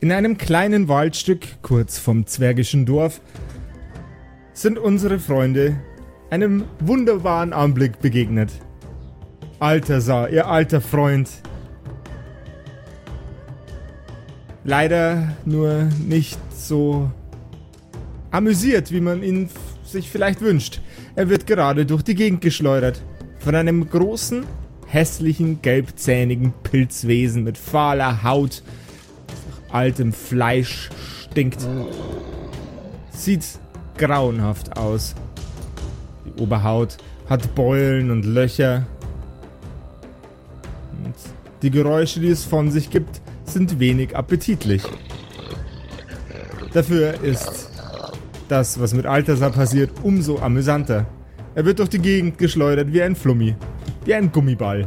In einem kleinen Waldstück kurz vom zwergischen Dorf sind unsere Freunde einem wunderbaren Anblick begegnet. Alter ihr alter Freund. Leider nur nicht so amüsiert, wie man ihn sich vielleicht wünscht. Er wird gerade durch die Gegend geschleudert. Von einem großen, hässlichen, gelbzähnigen Pilzwesen mit fahler Haut, altem Fleisch stinkt. Sieht grauenhaft aus. Die Oberhaut hat Beulen und Löcher. Und die Geräusche, die es von sich gibt, sind wenig appetitlich. Dafür ist das, was mit Altasar passiert, umso amüsanter. Er wird durch die Gegend geschleudert wie ein Flummi, wie ein Gummiball.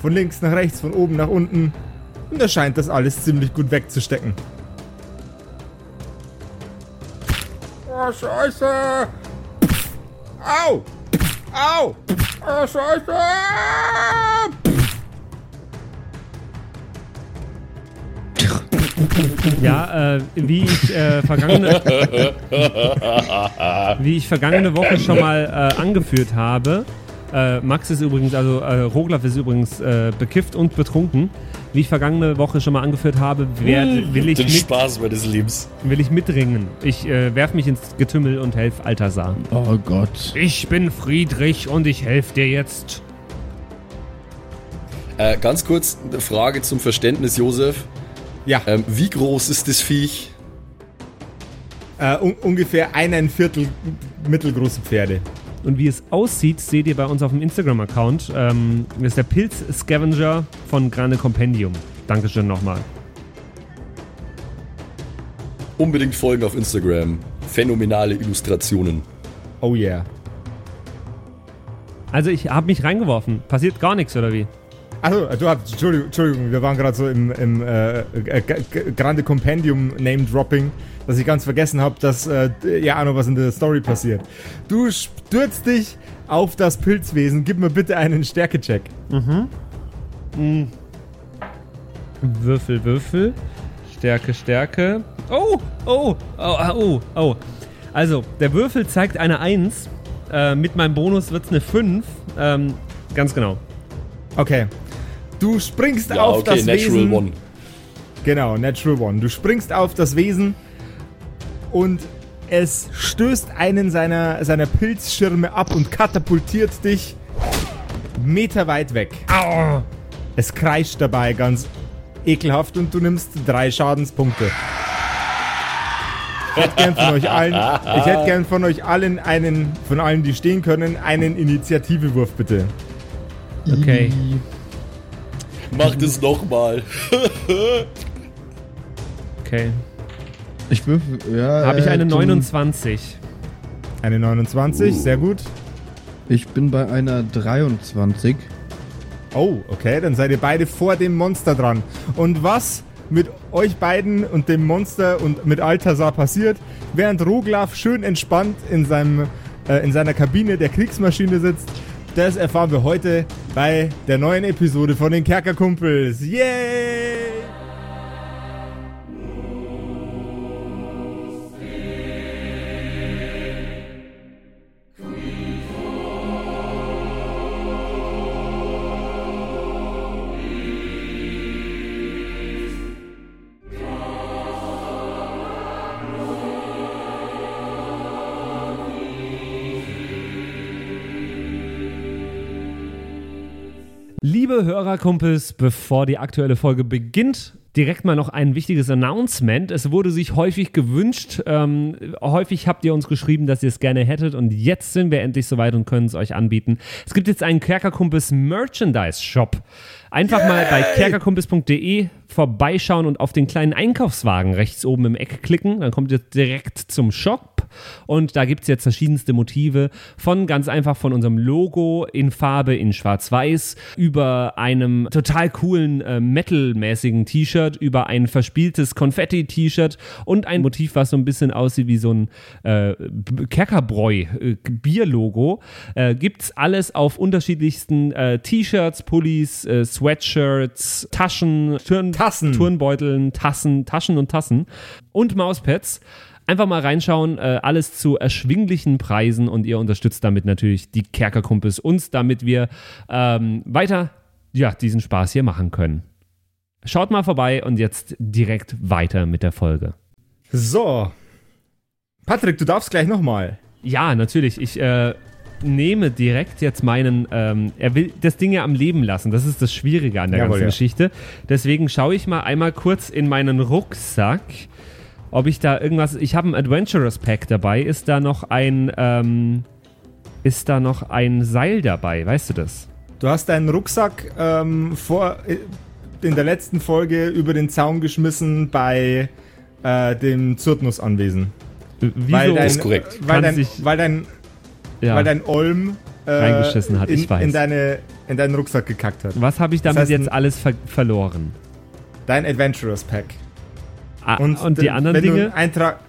Von links nach rechts, von oben nach unten. Und er scheint das alles ziemlich gut wegzustecken. Oh, Scheiße! Au! Au! Oh, Scheiße! Ja, äh, wie ich äh, vergangene wie ich vergangene Woche schon mal äh, angeführt habe, äh, Max ist übrigens, also äh, Roglaf ist übrigens äh, bekifft und betrunken. Wie ich vergangene Woche schon mal angeführt habe, werd, hm, will ich Den mit, Spaß meines Lebens. Will ich mitringen. Ich äh, werf mich ins Getümmel und helfe Altasar. Oh Gott. Ich bin Friedrich und ich helfe dir jetzt. Äh, ganz kurz eine Frage zum Verständnis, Josef. Ja. Ähm, wie groß ist das Viech? Äh, un ungefähr ein Viertel mittelgroße Pferde. Und wie es aussieht, seht ihr bei uns auf dem Instagram-Account. Ähm, das ist der Pilz-Scavenger von Grande Compendium. Dankeschön nochmal. Unbedingt folgen auf Instagram. Phänomenale Illustrationen. Oh yeah. Also ich habe mich reingeworfen. Passiert gar nichts, oder wie? Achso, du hast, Entschuldigung, Entschuldigung, wir waren gerade so im, im äh, äh, Grande Compendium Name Dropping, dass ich ganz vergessen habe, dass äh, ja noch was in der Story passiert. Du stürzt dich auf das Pilzwesen. Gib mir bitte einen Stärkecheck. Mhm. mhm. Würfel, Würfel. Stärke, Stärke. Oh, oh, oh, oh, oh. Also, der Würfel zeigt eine 1. Äh, mit meinem Bonus wird es eine 5. Ähm, ganz genau. Okay, Du springst ja, auf okay, das Natural Wesen. One. Genau, Natural One. Du springst auf das Wesen und es stößt einen seiner, seiner Pilzschirme ab und katapultiert dich meterweit weg. Au. Es kreischt dabei ganz ekelhaft und du nimmst drei Schadenspunkte. Ich hätte gern von euch allen, ich hätte gern von euch allen einen, von allen, die stehen können, einen Initiativewurf bitte. Okay. Mach das nochmal. okay. Ich würfel, ja. Habe ich eine 29. Eine 29, uh. sehr gut. Ich bin bei einer 23. Oh, okay, dann seid ihr beide vor dem Monster dran. Und was mit euch beiden und dem Monster und mit Altasar passiert, während Roglaf schön entspannt in, seinem, äh, in seiner Kabine der Kriegsmaschine sitzt, das erfahren wir heute bei der neuen Episode von den Kerkerkumpels. Yay! Liebe Hörerkumpels, bevor die aktuelle Folge beginnt, direkt mal noch ein wichtiges Announcement. Es wurde sich häufig gewünscht. Ähm, häufig habt ihr uns geschrieben, dass ihr es gerne hättet. Und jetzt sind wir endlich soweit und können es euch anbieten. Es gibt jetzt einen Kerkerkumpels Merchandise Shop. Einfach Yay! mal bei kerkerkumpels.de vorbeischauen und auf den kleinen Einkaufswagen rechts oben im Eck klicken. Dann kommt ihr direkt zum Shop. Und da gibt es jetzt verschiedenste Motive von ganz einfach von unserem Logo in Farbe in Schwarz-Weiß über einem total coolen äh, Metal-mäßigen T-Shirt, über ein verspieltes Konfetti-T-Shirt und ein Motiv, was so ein bisschen aussieht wie so ein äh, Kerkerbräu, äh, Bier-Logo. Äh, es alles auf unterschiedlichsten äh, T-Shirts, Pullis, äh, Sweatshirts, Taschen, Turn Tassen. Turnbeuteln, Tassen, Taschen und Tassen und Mauspads. Einfach mal reinschauen, äh, alles zu erschwinglichen Preisen und ihr unterstützt damit natürlich die Kerkerkumpels uns, damit wir ähm, weiter ja, diesen Spaß hier machen können. Schaut mal vorbei und jetzt direkt weiter mit der Folge. So. Patrick, du darfst gleich nochmal. Ja, natürlich. Ich äh, nehme direkt jetzt meinen. Ähm, er will das Ding ja am Leben lassen. Das ist das Schwierige an der Jawohl, ganzen ja. Geschichte. Deswegen schaue ich mal einmal kurz in meinen Rucksack, ob ich da irgendwas. Ich habe ein Adventurous Pack dabei. Ist da noch ein. Ähm, ist da noch ein Seil dabei? Weißt du das? Du hast deinen Rucksack ähm, vor, in der letzten Folge über den Zaun geschmissen bei äh, dem Zurtnus-Anwesen. Wieso? Weil dein, ist korrekt. Weil Kann dein, weil dein, ja. weil dein Olm äh, Reingeschissen hat, in, ich weiß. In, deine, in deinen Rucksack gekackt hat. Was habe ich damit Das heißt, jetzt alles ver verloren? Dein Adventurous Pack. Ah, und, die d- anderen wenn Du Dinge? einen Eintrag,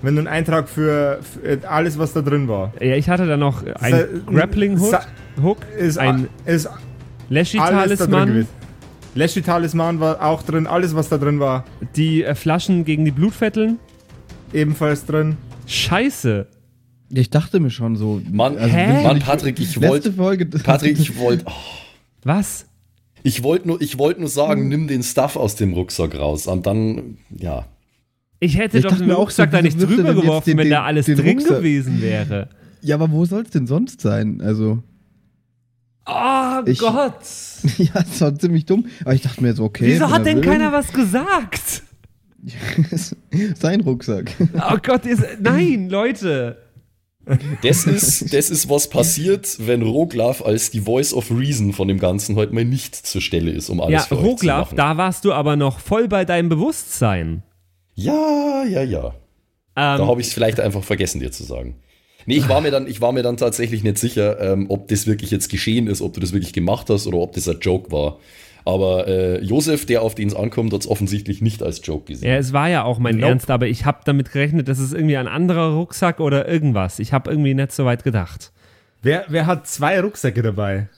wenn du einen Eintrag für, für alles, was da drin war, Ja, ich hatte da noch ein Sa- Grappling Hook, Sa- Hook ist, ein ist Leshy Talisman. Leshy Talisman war auch drin, alles was da drin war, die äh, Flaschen gegen die Blutfetteln. ebenfalls drin. Scheiße. Ich dachte mir schon so. Mann, also Hä? Mann, ich- Patrick, ich letzte wollte. Folge. Patrick, ich wollte. Oh, Was? ich wollte nur, ich wollte nur Hm. sagen, nimm den Stuff aus dem Rucksack raus. Und dann, ja. Ich hätte Ich doch den Rucksack so, da nicht er drüber jetzt geworfen, den- wenn da alles drin Rucksack- gewesen wäre. Ja, aber wo soll es denn sonst sein? Also, Oh Ich- Gott. ja, das war ziemlich dumm. Aber ich dachte mir so, okay. Wieso hat denn will- keiner was gesagt? Sein Rucksack. Oh Gott, ist, nein, Leute. Das ist, das ist, was passiert, wenn Roglaf als die Voice of Reason von dem Ganzen heute mal nicht zur Stelle ist, um alles Ja, für euch zu Roglaf, machen. da warst du aber noch voll bei deinem Bewusstsein. Ja, ja, ja. Da Ähm, habe ich es vielleicht einfach vergessen, dir zu sagen. Nee, ich war mir dann, ich war mir dann tatsächlich nicht sicher, ähm, ob das wirklich jetzt geschehen ist, ob du das wirklich gemacht hast oder ob das ein Joke war. Aber äh, Josef, der auf den es ankommt, hat es offensichtlich nicht als Joke gesehen. ja, es war ja auch mein Nope. Ernst, aber ich habe damit gerechnet, das ist irgendwie ein anderer Rucksack oder irgendwas. Ich habe irgendwie nicht so weit gedacht. Wer, wer hat zwei Rucksäcke dabei?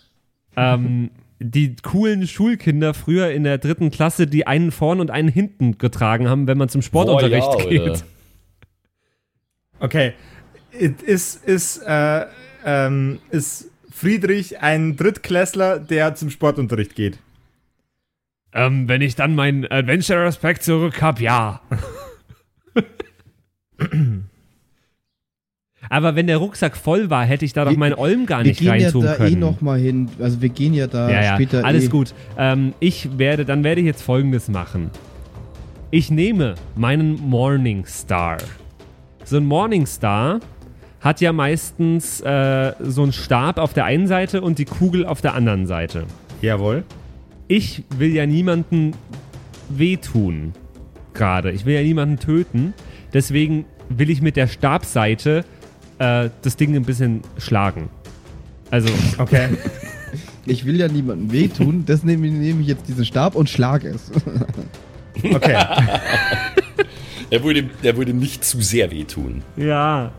ähm, die coolen Schulkinder früher in der dritten Klasse, die einen vorn und einen hinten getragen haben, wenn man zum Sportunterricht Boah, ja, geht. Alter. Okay. Ist, ist, äh, ähm, ist Friedrich ein Drittklässler, der zum Sportunterricht geht? Ähm, wenn ich dann meinen Adventurous Pack zurück habe, ja. Aber wenn der Rucksack voll war, hätte ich da doch Wir- meinen Olm gar Wir nicht gehen ja reintun da können. eh noch mal hin. Also wir gehen ja da ja, ja, später alles eh. gut. Ähm, ich werde, dann werde ich jetzt folgendes machen. Ich nehme meinen Morningstar. So ein Morningstar hat ja meistens äh, so einen Stab auf der einen Seite und die Kugel auf der anderen Seite. Jawohl. Ich will ja niemanden wehtun. Gerade. Ich will ja niemanden töten. Deswegen will ich mit der Stabseite äh, das Ding ein bisschen schlagen. Also, Okay. Ich will ja niemandem wehtun, das nehme nehme ich jetzt diesen Stab und schlag es. Okay. Er würde, er würde nicht zu sehr wehtun. ja.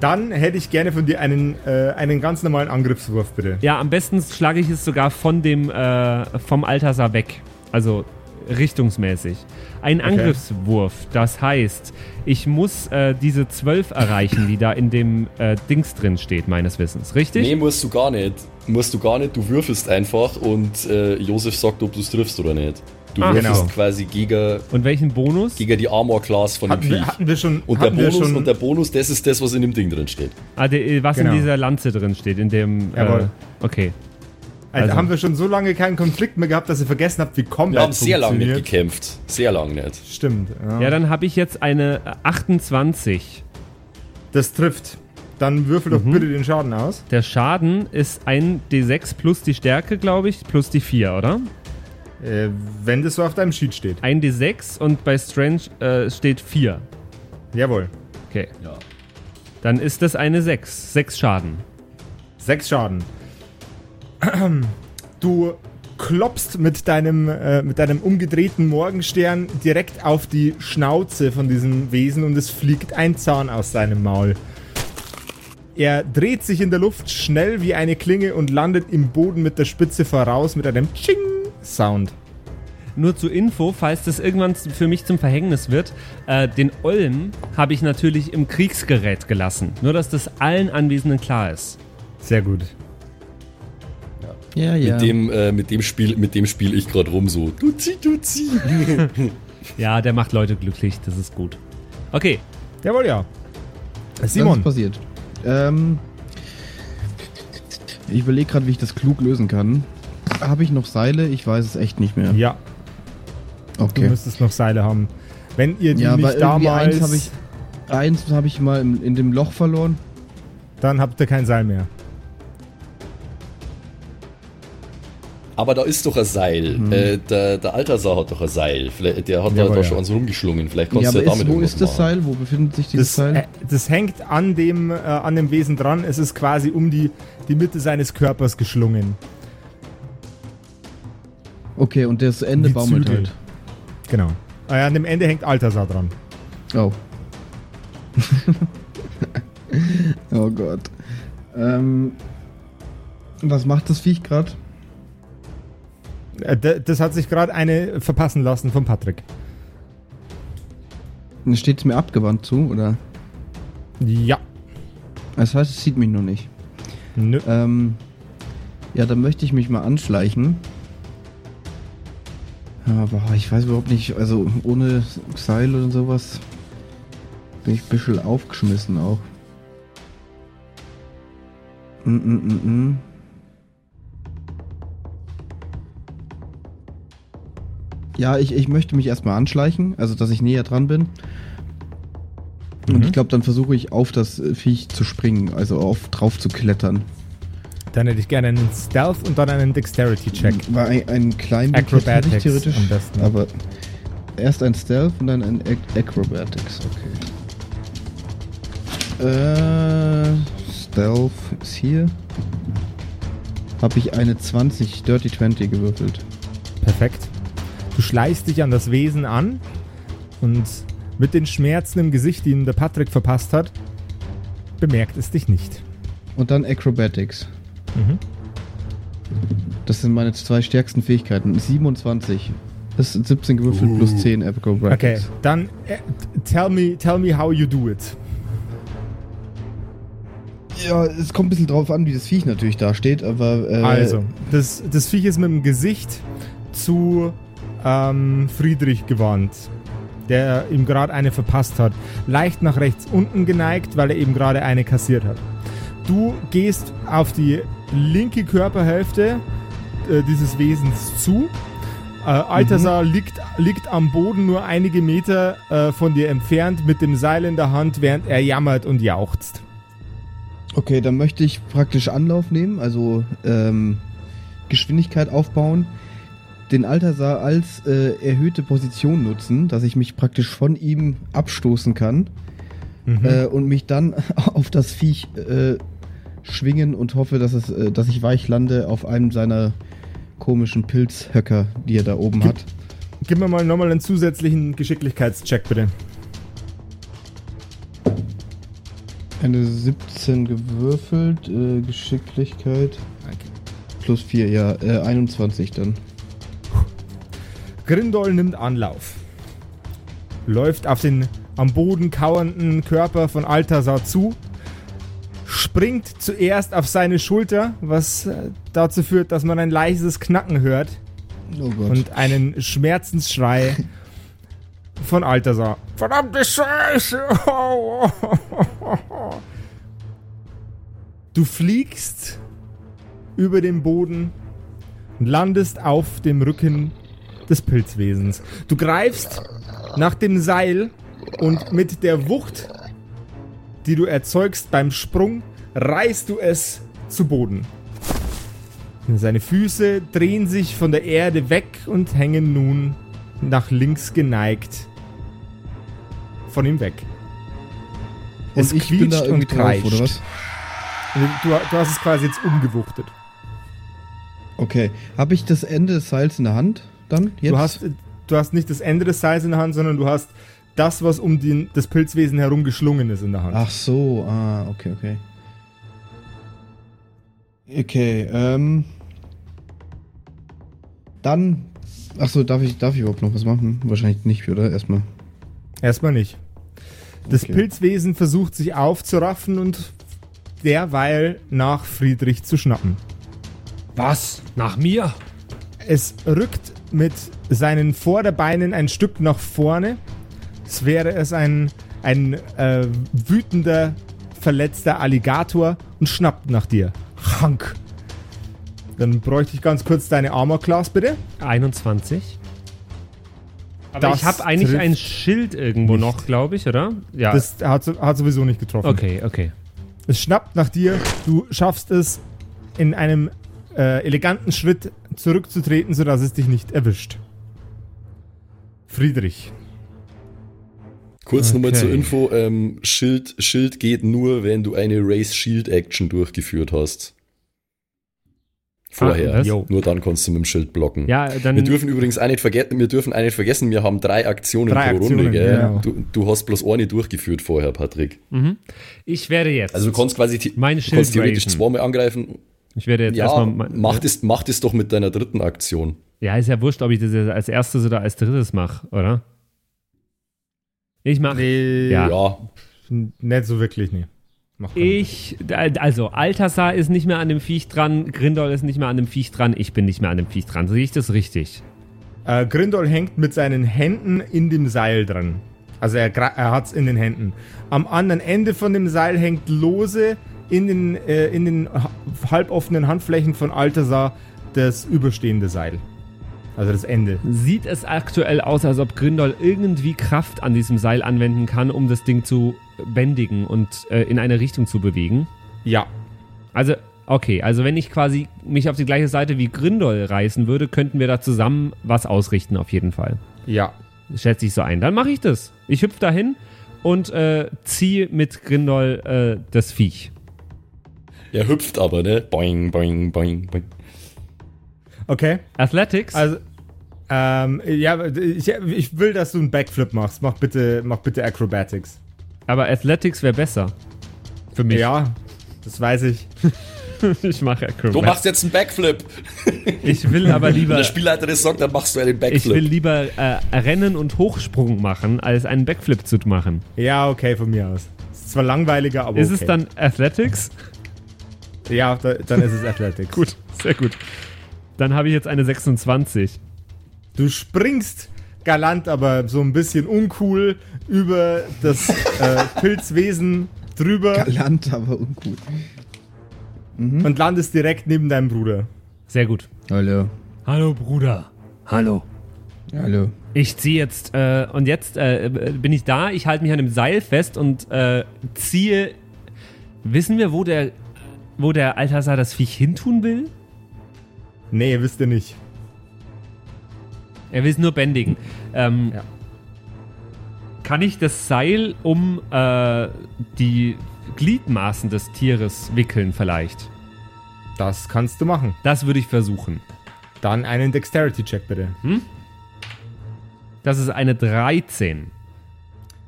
Dann hätte ich gerne von dir einen, äh, einen ganz normalen Angriffswurf, bitte. Ja, am besten schlage ich es sogar von dem, äh, vom Altasar weg. Also richtungsmäßig. Ein Angriffswurf, das heißt, ich muss äh, diese 12 erreichen, die da in dem äh, Dings drin steht, meines Wissens. Richtig? Nee, musst du gar nicht. Musst du gar nicht. Du würfelst einfach und äh, Josef sagt, ob du es triffst oder nicht. Du Ah, genau. quasi gegen, Und welchen Bonus? gegen die Armor Class von dem Hatten wir, Viech. hatten wir schon. Und der, wir Bonus, schon, und der Bonus, das ist das, was in dem Ding drin steht. Ah, der, was Genau. in dieser Lanze drin steht, in dem. Äh, Jawohl. okay. also, also- haben wir schon so lange keinen Konflikt mehr gehabt, dass ihr vergessen habt, wie Combat Wir haben sehr lange nicht gekämpft. Sehr lange nicht. Stimmt. Ja. Ja, dann habe ich jetzt eine äh, 28. das trifft. Dann würfel doch Mhm. bitte den Schaden aus. Der Schaden ist ein D6 plus die Stärke, glaube ich, plus die 4, oder? Äh, wenn das so auf deinem Sheet steht. Ein D6 und bei Strange äh, steht 4. Jawohl. Okay. Ja. Dann ist das eine 6. 6 Schaden. Sechs Schaden. Du klopfst mit deinem, äh, mit deinem umgedrehten Morgenstern direkt auf die Schnauze von diesem Wesen und es fliegt ein Zahn aus seinem Maul. Er dreht sich in der Luft schnell wie eine Klinge und landet im Boden mit der Spitze voraus mit einem Ching-Sound. Nur zur Info, falls das irgendwann für mich zum Verhängnis wird, äh, den Olm habe ich natürlich im Kriegsgerät gelassen. Nur, dass das allen Anwesenden klar ist. Sehr gut. Ja, ja. Mit dem, äh, mit dem Spiel, mit dem spiele ich gerade rum so. Duzi, duzi. Ja, der macht Leute glücklich, das ist gut. Okay, Jawohl, ja. Was Simon, ist passiert? Ähm, ich überlege gerade, wie ich das klug lösen kann. Habe ich noch Seile? Ich weiß es echt nicht mehr. ja, du okay. müsstest noch Seile haben. Wenn ihr die Ja, nicht irgendwie eins damals, habe ich, eins habe ich mal in, in dem Loch verloren. dann habt ihr kein Seil mehr. Aber da ist doch ein Seil. Mhm. Äh, der, der Altasar hat doch ein Seil. Vielleicht, der hat da, Jawohl, da ja. schon ans rumgeschlungen. Vielleicht kannst Ja, du ja ist, damit wo irgendwas ist das machen. Seil? Wo befindet sich dieses Das, Seil? äh, das hängt an dem, äh, an dem Wesen dran. Es ist quasi um die, die Mitte seines Körpers geschlungen. Okay, und das Ende Wie baumelt Zügel. halt. Genau. Äh, an dem Ende hängt Altasar dran. Oh. oh Gott. Ähm, was macht das Viech gerade? Äh, das hat sich gerade eine verpassen lassen von Patrick. Steht es mir abgewandt zu, oder? Ja. Das heißt, es sieht mich noch nicht. Nö. Ähm, ja, dann möchte ich mich mal anschleichen. Aber ich weiß überhaupt nicht, also ohne Seil oder sowas bin ich ein bisschen aufgeschmissen auch. Mm, mm, mm, mm. Ja, ich, ich möchte mich erstmal anschleichen, also dass ich näher dran bin. Und Mhm. ich glaube, dann versuche ich auf das Viech zu springen, also auf drauf zu klettern. Dann hätte ich gerne einen Stealth und dann einen Dexterity-Check. War ein, ein Climb Acrobatics theoretisch, am besten. aber erst ein Stealth und dann ein Ac Acrobatics, okay. Äh, Stealth ist hier. Habe ich eine 20, Dirty 20 gewürfelt. Perfekt. Du schleichst dich an das Wesen an und mit den Schmerzen im Gesicht, die ihm der Patrick verpasst hat, bemerkt es dich nicht. Und dann Acrobatics. Mhm. Das sind meine zwei stärksten Fähigkeiten. 27. Das sind 17 gewürfelt plus 10 Okay, Acrobatics. dann äh, tell me, tell me how you do it. Ja, es kommt ein bisschen drauf an, wie das Viech natürlich dasteht, aber. Äh, Also, das, das Viech ist mit dem Gesicht zu ähm, Friedrich gewandt, der ihm gerade eine verpasst hat. Leicht nach rechts unten geneigt, weil er eben gerade eine kassiert hat. Du gehst auf die linke Körperhälfte äh, dieses Wesens zu. Äh, Altasar liegt, liegt am Boden nur einige Meter äh, von dir entfernt mit dem Seil in der Hand, während er jammert und jauchzt. Okay, dann möchte ich praktisch Anlauf nehmen, also ähm, Geschwindigkeit aufbauen, den Altasar als äh, erhöhte Position nutzen, dass ich mich praktisch von ihm abstoßen kann Mhm. äh, und mich dann auf das Viech äh, schwingen und hoffe, dass, es, äh, dass ich weich lande auf einem seiner komischen Pilzhöcker, die er da oben Gib- hat. Gib mir mal nochmal einen zusätzlichen Geschicklichkeitscheck, bitte. Eine 17 gewürfelt, äh, Geschicklichkeit plus 4, ja, äh, 21 dann. Grindol nimmt Anlauf. Läuft auf den am Boden kauernden Körper von Altasar zu. Springt zuerst auf seine Schulter, was äh, dazu führt, dass man ein leises Knacken hört Oh und einen Schmerzensschrei von Altasar. Verdammte Scheiße! Du fliegst über den Boden und landest auf dem Rücken des Pilzwesens. Du greifst nach dem Seil und mit der Wucht, die du erzeugst beim Sprung, reißt du es zu Boden. Seine Füße drehen sich von der Erde weg und hängen nun nach links geneigt von ihm weg. Es und ich bin da quietscht und drauf, kreischt. oder was? Du, du hast es quasi jetzt umgewuchtet. Okay. Habe ich das Ende des Seils in der Hand dann? Jetzt? Du hast, du hast nicht das Ende des Seils in der Hand, sondern du hast das, was um den, das Pilzwesen herum geschlungen ist in der Hand. Ach so, ah, okay, okay. Okay, ähm. Dann. Achso, darf ich, darf ich überhaupt noch was machen? Wahrscheinlich nicht, oder? Erstmal. Erstmal nicht. Das Okay. Pilzwesen versucht sich aufzuraffen und derweil nach Friedrich zu schnappen. Was? Nach mir? Es rückt mit seinen Vorderbeinen ein Stück nach vorne. Es wäre es ein, ein äh, wütender, verletzter Alligator und schnappt nach dir. Hank. Dann bräuchte ich ganz kurz deine Armor Class, bitte. 21. Aber Das ich habe eigentlich ein Schild irgendwo nicht. noch, glaube ich, oder? Ja. Das hat, hat sowieso nicht getroffen. okay, okay. Es schnappt nach dir. Du schaffst es, in einem äh, eleganten Schritt zurückzutreten, sodass es dich nicht erwischt. Friedrich. Kurz nochmal Okay. zur Info, ähm, Schild, Schild geht nur, wenn du eine Race Shield Action durchgeführt hast. Vorher. Ah. Nur dann kannst du mit dem Schild blocken. Ja, dann. Wir dürfen übrigens auch nicht vergessen, wir dürfen auch nicht vergessen, wir haben drei Aktionen Drei pro Aktionen, Runde, gell? genau. Du, du hast bloß eine durchgeführt vorher, Patrick. ich werde jetzt. Also du kannst quasi Mein Schild kannst theoretisch zweimal angreifen. ich werde jetzt Ja, erstmal. mein- mach, das, mach das doch mit deiner dritten Aktion. Ja, ist ja wurscht, ob ich das jetzt als erstes oder als drittes mache, oder? Ich mache. Nee, Ja. Ja, nicht so wirklich, nee. Ich, also Altasar ist nicht mehr an dem Viech dran, Grindol ist nicht mehr an dem Viech dran, ich bin nicht mehr an dem Viech dran. Sehe ich das richtig? Äh, Grindol hängt mit seinen Händen in dem Seil dran. Also er, er hat's in den Händen. Am anderen Ende von dem Seil hängt lose in den, äh, in den ha- halboffenen Handflächen von Altasar das überstehende Seil. Also das Ende. Sieht es aktuell aus, als ob Grindol irgendwie Kraft an diesem Seil anwenden kann, um das Ding zu bändigen und äh, in eine Richtung zu bewegen? Ja. Also, okay, also wenn ich quasi mich auf die gleiche Seite wie Grindol reißen würde, könnten wir da zusammen was ausrichten, auf jeden Fall. Ja. Schätze ich so ein. Dann mache ich das. Ich hüpfe dahin und äh, ziehe mit Grindol äh, das Viech. er hüpft aber, ne? Boing, boing, boing, boing. Okay. Athletics? Also, ähm, ja, ich, ich will, dass du einen Backflip machst. Mach bitte, mach bitte Acrobatics. aber Athletics wäre besser. Für mich. Ja, das weiß ich. ich mache Du Acrobatics. machst jetzt einen Backflip. Ich will aber Wenn lieber. der Spielleiter das sagt, dann machst du einen Ich will Backflip. lieber äh, Rennen und Hochsprung machen, als einen Backflip zu machen. Ja, okay, von mir aus. Ist zwar langweiliger, aber Ist okay. es dann Athletics? Ja, da, dann ist es Athletics. Gut, sehr gut. Dann habe ich jetzt eine 26. Du springst galant, aber so ein bisschen uncool über das äh, Pilzwesen drüber Galant, aber uncool. und landest direkt neben deinem Bruder. Sehr gut. Hallo. Hallo Bruder. Hallo. Hallo. Ich ziehe jetzt, äh, und jetzt äh, bin ich da, ich halte mich an dem Seil fest und äh, ziehe. Wissen wir, wo der, wo der Altasar das Viech hintun will? Nee, wisst ihr nicht. Er will es nur bändigen. Ähm, Ja. Kann ich das Seil um äh, die Gliedmaßen des Tieres wickeln vielleicht? Das kannst du machen. Das würde ich versuchen. Dann einen Dexterity-Check bitte. Das ist eine 13.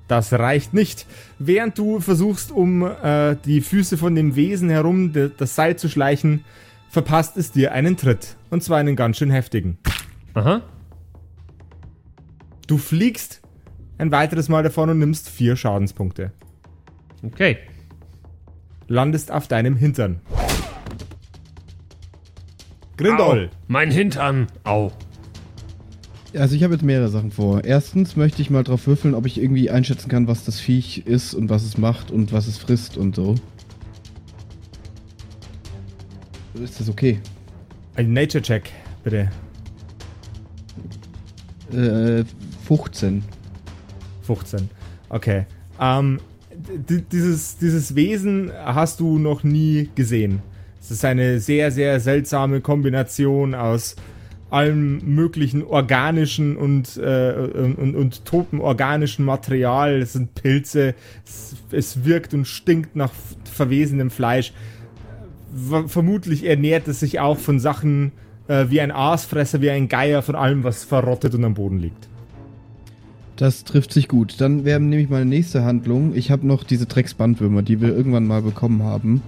Das reicht nicht. Während du versuchst, um äh, die Füße von dem Wesen herum das Seil zu schleichen, verpasst es dir einen Tritt. Und zwar einen ganz schön heftigen. Aha. Du fliegst ein weiteres Mal davon und nimmst vier Schadenspunkte. Okay. Landest auf deinem Hintern. Grindol. Au, mein Hintern. Au. Also ich habe jetzt mehrere Sachen vor. Erstens möchte ich mal drauf würfeln, ob ich irgendwie einschätzen kann, was das Viech ist und was es macht und was es frisst und so. Ist das okay? Ein Nature-Check, bitte. Äh, 15. 15. Okay. Ähm, dieses, dieses Wesen hast du noch nie gesehen. Es ist eine sehr, sehr seltsame Kombination aus allem möglichen organischen und, äh, und, und, und totem organischen Material. Es sind Pilze. Es, es wirkt und stinkt nach verwesenem Fleisch. Vermutlich ernährt es sich auch von Sachen äh, wie ein Aasfresser, wie ein Geier, von allem, was verrottet und am Boden liegt. Das trifft sich gut. Dann wäre nämlich meine nächste Handlung. Ich habe noch diese Drecksbandwürmer, die wir irgendwann mal bekommen haben.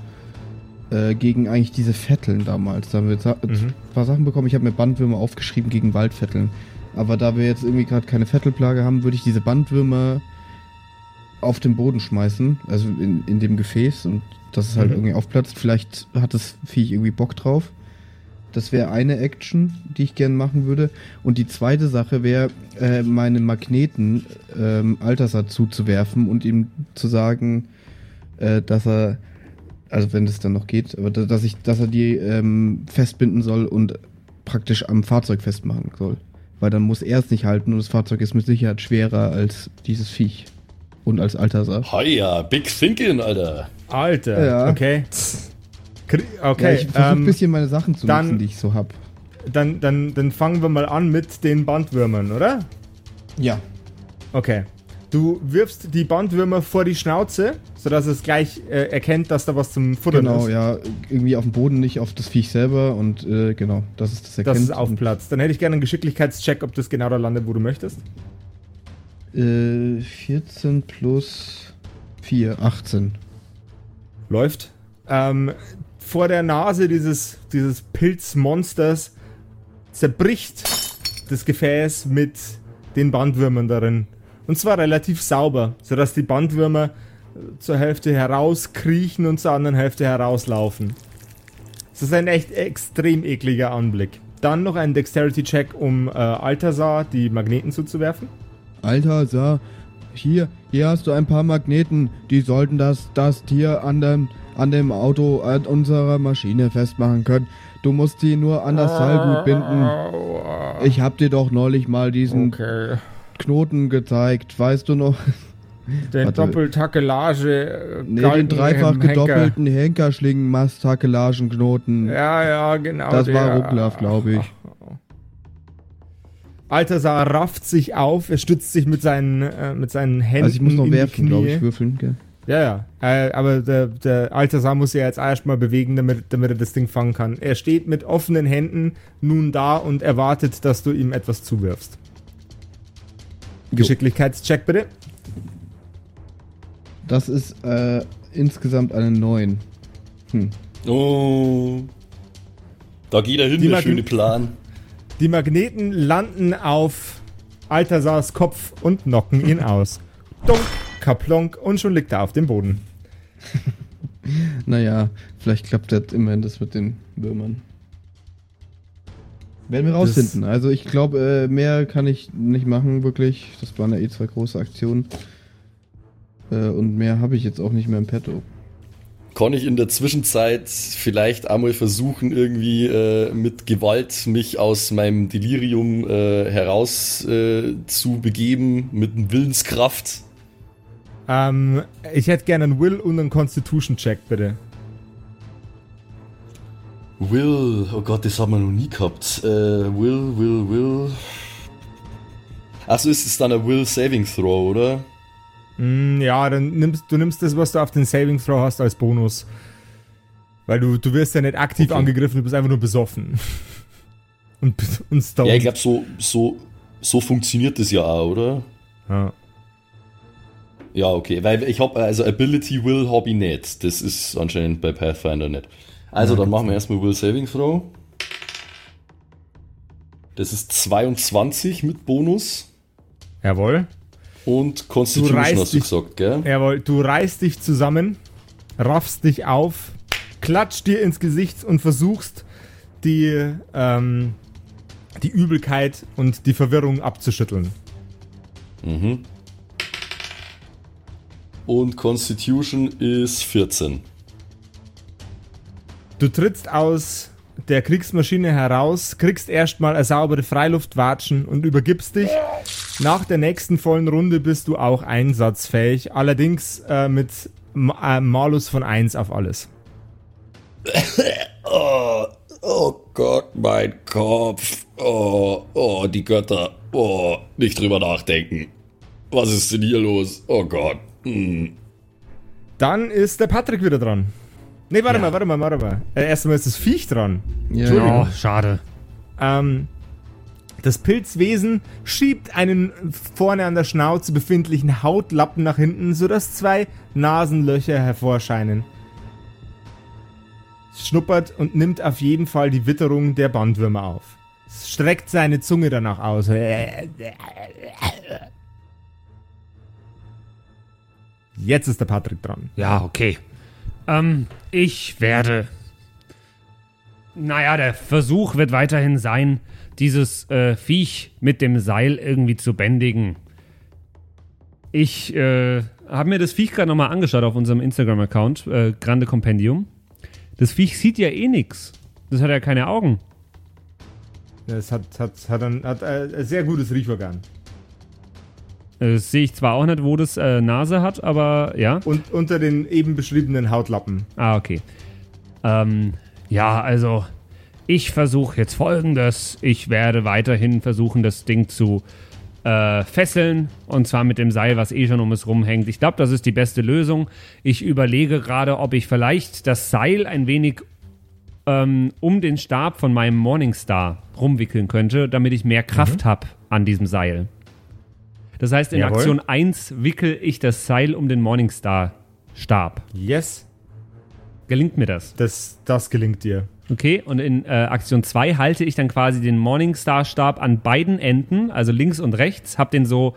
äh, gegen eigentlich diese Vetteln damals. Da haben wir Mhm. ein paar Sachen bekommen. Ich habe mir Bandwürmer aufgeschrieben gegen Waldvetteln. Aber da wir jetzt irgendwie gerade keine Vettelplage haben, würde ich diese Bandwürmer auf den Boden schmeißen, also in, in dem Gefäß und dass es halt Mhm. irgendwie aufplatzt. Vielleicht hat das Viech irgendwie Bock drauf. Das wäre eine Action, die ich gerne machen würde. Und die zweite Sache wäre, äh, meine Magneten ähm, Altersat zuzuwerfen und ihm zu sagen, äh, dass er, also wenn es dann noch geht, aber da- dass ich, dass er die ähm, festbinden soll und praktisch am Fahrzeug festmachen soll. Weil dann muss er es nicht halten und das Fahrzeug ist mit Sicherheit schwerer als dieses Viech. Und als Altasar. Hiya, Big Thinking, Alter. Alter, Ja. okay. Kri- Ja, Okay, ich versuche ein ähm, bisschen meine Sachen zu dann- nutzen, die ich so hab. dann, dann, dann fangen wir mal an mit den Bandwürmern, oder? Ja. Okay. Du wirfst die Bandwürmer vor die Schnauze, sodass es gleich äh, erkennt, dass da was zum Futtern Genau, ist. ja. Irgendwie auf dem Boden, nicht auf das Viech selber und äh, genau, das ist das Dass erkennt. es aufplatzt. Dann hätte ich gerne einen Geschicklichkeitscheck, ob das genau da landet, wo du möchtest. Äh, 14 plus 4, 18. Läuft. Ähm, vor der Nase dieses, dieses Pilzmonsters zerbricht das Gefäß mit den Bandwürmern darin. Und zwar relativ sauber, sodass die Bandwürmer äh, zur Hälfte herauskriechen und zur anderen Hälfte herauslaufen. Das ist ein echt extrem ekliger Anblick. Dann noch ein Dexterity-Check, um äh, Altasar die Magneten zuzuwerfen. Alter, sah, hier, hier hast du ein paar Magneten, die sollten das, das Tier an dem, an dem Auto, an unserer Maschine festmachen können. Du musst die nur an das Seilgut binden. Ich hab dir doch neulich mal diesen Okay. Knoten gezeigt, weißt du noch? Den Warte. Doppeltakelage. äh, Nee, den dreifach gedoppelten Henkerschlingen-Mast-Takelagenknoten. Ja, ja, genau. das war der. Rucklaff, glaube ich. Altasar rafft sich auf, er stützt sich mit seinen, äh, mit seinen Händen. Also ich muss noch werfen, glaube ich, würfeln. Gell? Ja, ja. Äh, aber der, der Altasar muss ja jetzt erstmal bewegen, damit, damit er das Ding fangen kann. Er steht mit offenen Händen nun da und erwartet, dass du ihm etwas zuwirfst. Geschicklichkeitscheck bitte. Das ist äh, insgesamt eine 9. Hm. Oh. Da geht er hin, der schöne Plan. Die Magneten landen auf Altasars Kopf und knocken ihn aus. Dunk, kaplonk und schon liegt er auf dem Boden. Naja, vielleicht klappt das immerhin das mit den Würmern. Werden wir Das- rausfinden. Also ich glaube, äh, mehr kann ich nicht machen, wirklich. Das waren ja eh zwei große Aktionen. Äh, und mehr habe ich jetzt auch nicht mehr im Petto. Kann ich in der Zwischenzeit vielleicht einmal versuchen, irgendwie äh, mit Gewalt mich aus meinem Delirium äh, heraus äh, zu begeben, mit Willenskraft? Ähm, ich hätte gerne einen Will und einen Constitution-Check, bitte. Will, oh Gott, das haben wir noch nie gehabt. Äh, will, will, will. Achso, ist es dann ein Will Saving Throw, oder? Mm, ja, dann nimmst du nimmst das, was du auf den Saving Throw hast, als Bonus. Weil du, du wirst ja nicht aktiv Okay. angegriffen, du bist einfach nur besoffen. und, und stoned. Ja, ich glaube, so, so, so funktioniert das ja auch, oder? Ja. Ja, okay, weil ich habe also Ability Will Hobby nicht. Das ist anscheinend bei Pathfinder nicht. Also, Ja, dann machen wir erstmal Will Saving Throw. Das ist 22 mit Bonus. Jawohl. Und Constitution reißt hast du dich- gesagt, gell? Jawohl, du reißt dich zusammen, raffst dich auf, klatscht dir ins Gesicht und versuchst, die, ähm, die Übelkeit und die Verwirrung abzuschütteln. Mhm. Und Constitution ist 14. Du trittst aus der Kriegsmaschine heraus, kriegst erstmal eine saubere Freiluftwatschen und übergibst dich. Nach der nächsten vollen Runde bist du auch einsatzfähig, allerdings äh, mit Ma- äh, Malus von 1 auf alles. Oh, oh Gott, mein Kopf. Oh, oh, die Götter. Oh, nicht drüber nachdenken. Was ist denn hier los? Oh Gott. Hm. Dann ist der Patrick wieder dran. Nee, warte mal, warte mal, warte mal. Äh, erstmal ist das Viech dran. Ja, Entschuldigung. Oh, schade. Ähm, das Pilzwesen schiebt einen vorne an der Schnauze befindlichen Hautlappen nach hinten, sodass zwei Nasenlöcher hervorscheinen. Es schnuppert und nimmt auf jeden Fall die Witterung der Bandwürmer auf. Es streckt seine Zunge danach aus. Jetzt ist der Patrick dran. Ja, okay. Ähm, ich werde. Naja, der Versuch wird weiterhin sein, dieses äh, Viech mit dem Seil irgendwie zu bändigen. Ich äh, habe mir das Viech gerade nochmal angeschaut auf unserem Instagram-Account, äh, Grande Compendium. Das Viech sieht ja eh nix. Das hat ja keine Augen. Es hat, hat, hat, ein, hat äh, ein sehr gutes Riechorgan. Äh, Das sehe ich zwar auch nicht, wo das äh, Nase hat, aber ja. Und unter den eben beschriebenen Hautlappen. Ah, okay. Ähm, ja, also ich versuche jetzt folgendes. Ich werde weiterhin versuchen, das Ding zu äh, fesseln. Und zwar mit dem Seil, was eh schon um es rumhängt. Ich glaube, das ist die beste Lösung. Ich überlege gerade, ob ich vielleicht das Seil ein wenig ähm, um den Stab von meinem Morningstar rumwickeln könnte, damit ich mehr Kraft habe an diesem Seil. Das heißt, in Jawohl. Aktion 1 wickel ich das Seil um den Morningstar-Stab. Yes, Gelingt mir das? das, das gelingt dir. Okay, und in äh, Aktion 2 halte ich dann quasi den Morningstar-Stab an beiden Enden, also links und rechts, hab den so,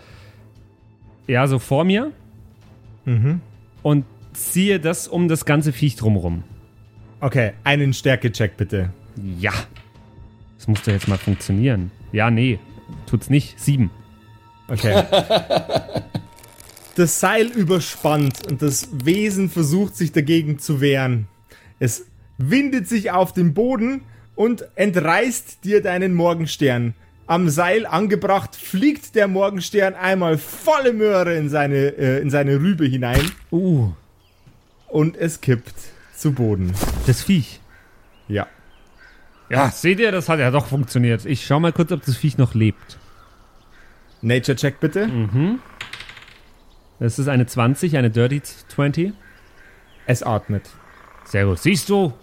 ja, so vor mir Mhm. und ziehe das um das ganze Viech drumherum. Okay, einen Stärke-Check bitte. Ja. Das muss doch jetzt mal funktionieren. Ja, nee, tut's nicht. Sieben. Okay. das Seil überspannt und das Wesen versucht sich dagegen zu wehren. Es windet sich auf den Boden und entreißt dir deinen Morgenstern. Am Seil angebracht fliegt der Morgenstern einmal volle Möhre in seine, äh, in seine Rübe hinein Uh, und es kippt zu Boden. das Viech. Ja. Ja, seht ihr, das hat ja doch funktioniert. Ich schau mal kurz, ob das Viech noch lebt. Nature-Check bitte. Das ist eine 20, eine Dirty 20. Es atmet. Sehr gut. Siehst du?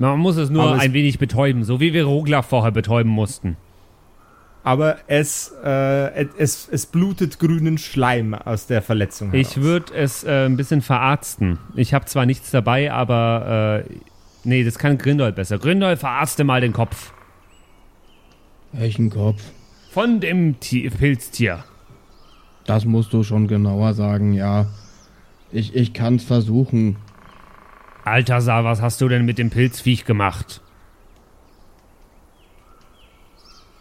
Man muss es nur Aber es- ein wenig betäuben, so wie wir Rogler vorher betäuben mussten. Aber es, äh, es, es blutet grünen Schleim aus der Verletzung. Ich heraus. würde es äh, ein bisschen verarzten. Ich habe zwar nichts dabei, aber äh, nee, das kann Grindol besser. Grindol, verarzte mal den Kopf. Welchen Kopf? Von dem Ti- Pilztier. Das musst du schon genauer sagen, ja. Ich, ich kann's versuchen. Altasar, was hast du denn mit dem Pilzviech gemacht?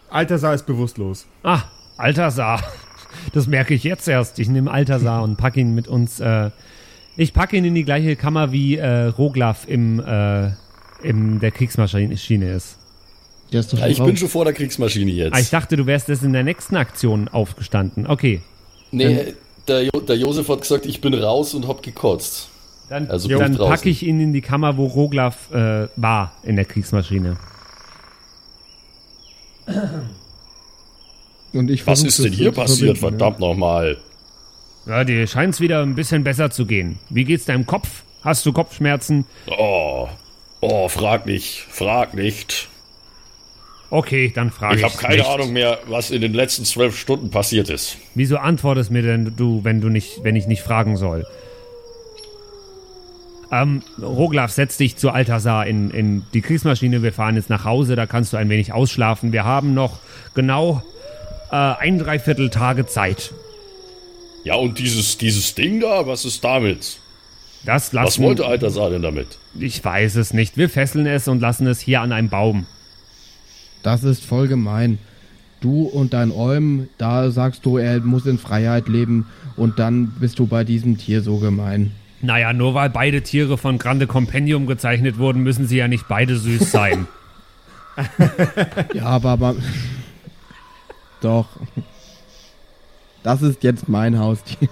Altasar ist bewusstlos. Ah, Altasar. Das merke ich jetzt erst. Ich nehme Altasar und packe ihn mit uns. Äh, ich packe ihn in die gleiche Kammer wie äh, Roglaf im, äh, in der Kriegsmaschine ist. Der ist doch Ja, ich bin schon vor der Kriegsmaschine jetzt. Ah, ich dachte, du wärst erst in der nächsten Aktion aufgestanden. Okay. nee, der, jo der Josef hat gesagt, ich bin raus und hab gekotzt. Dann, Also dann packe ich ihn in die Kammer, wo Roglaf äh, war in der Kriegsmaschine. Und ich Was ist denn hier passiert? Verdammt nochmal. Ja, dir scheint's wieder ein bisschen besser zu gehen. Wie geht's deinem Kopf? Hast du Kopfschmerzen? Oh, oh, frag nicht, frag nicht. Okay, dann frage ich. Ich habe keine nicht. Ahnung mehr, was in den letzten zwölf Stunden passiert ist. Wieso antwortest mir denn du, wenn du nicht, wenn ich nicht fragen soll? Ähm, Roglaf, setz dich zu Altasar in, in die Kriegsmaschine. Wir fahren jetzt nach Hause, da kannst du ein wenig ausschlafen. Wir haben noch genau äh, ein Dreiviertel Tage Zeit. Ja, und dieses, dieses Ding da, was ist damit? Das lassen Was wollte Altasar denn damit? Ich weiß es nicht. Wir fesseln es und lassen es hier an einem Baum. Das ist voll gemein. Du und dein Olm, da sagst du, er muss in Freiheit leben und dann bist du bei diesem Tier so gemein. Naja, nur weil beide Tiere von Grande Compendium gezeichnet wurden, müssen sie ja nicht beide süß sein. Ja, aber, aber doch. Das ist jetzt mein Haustier.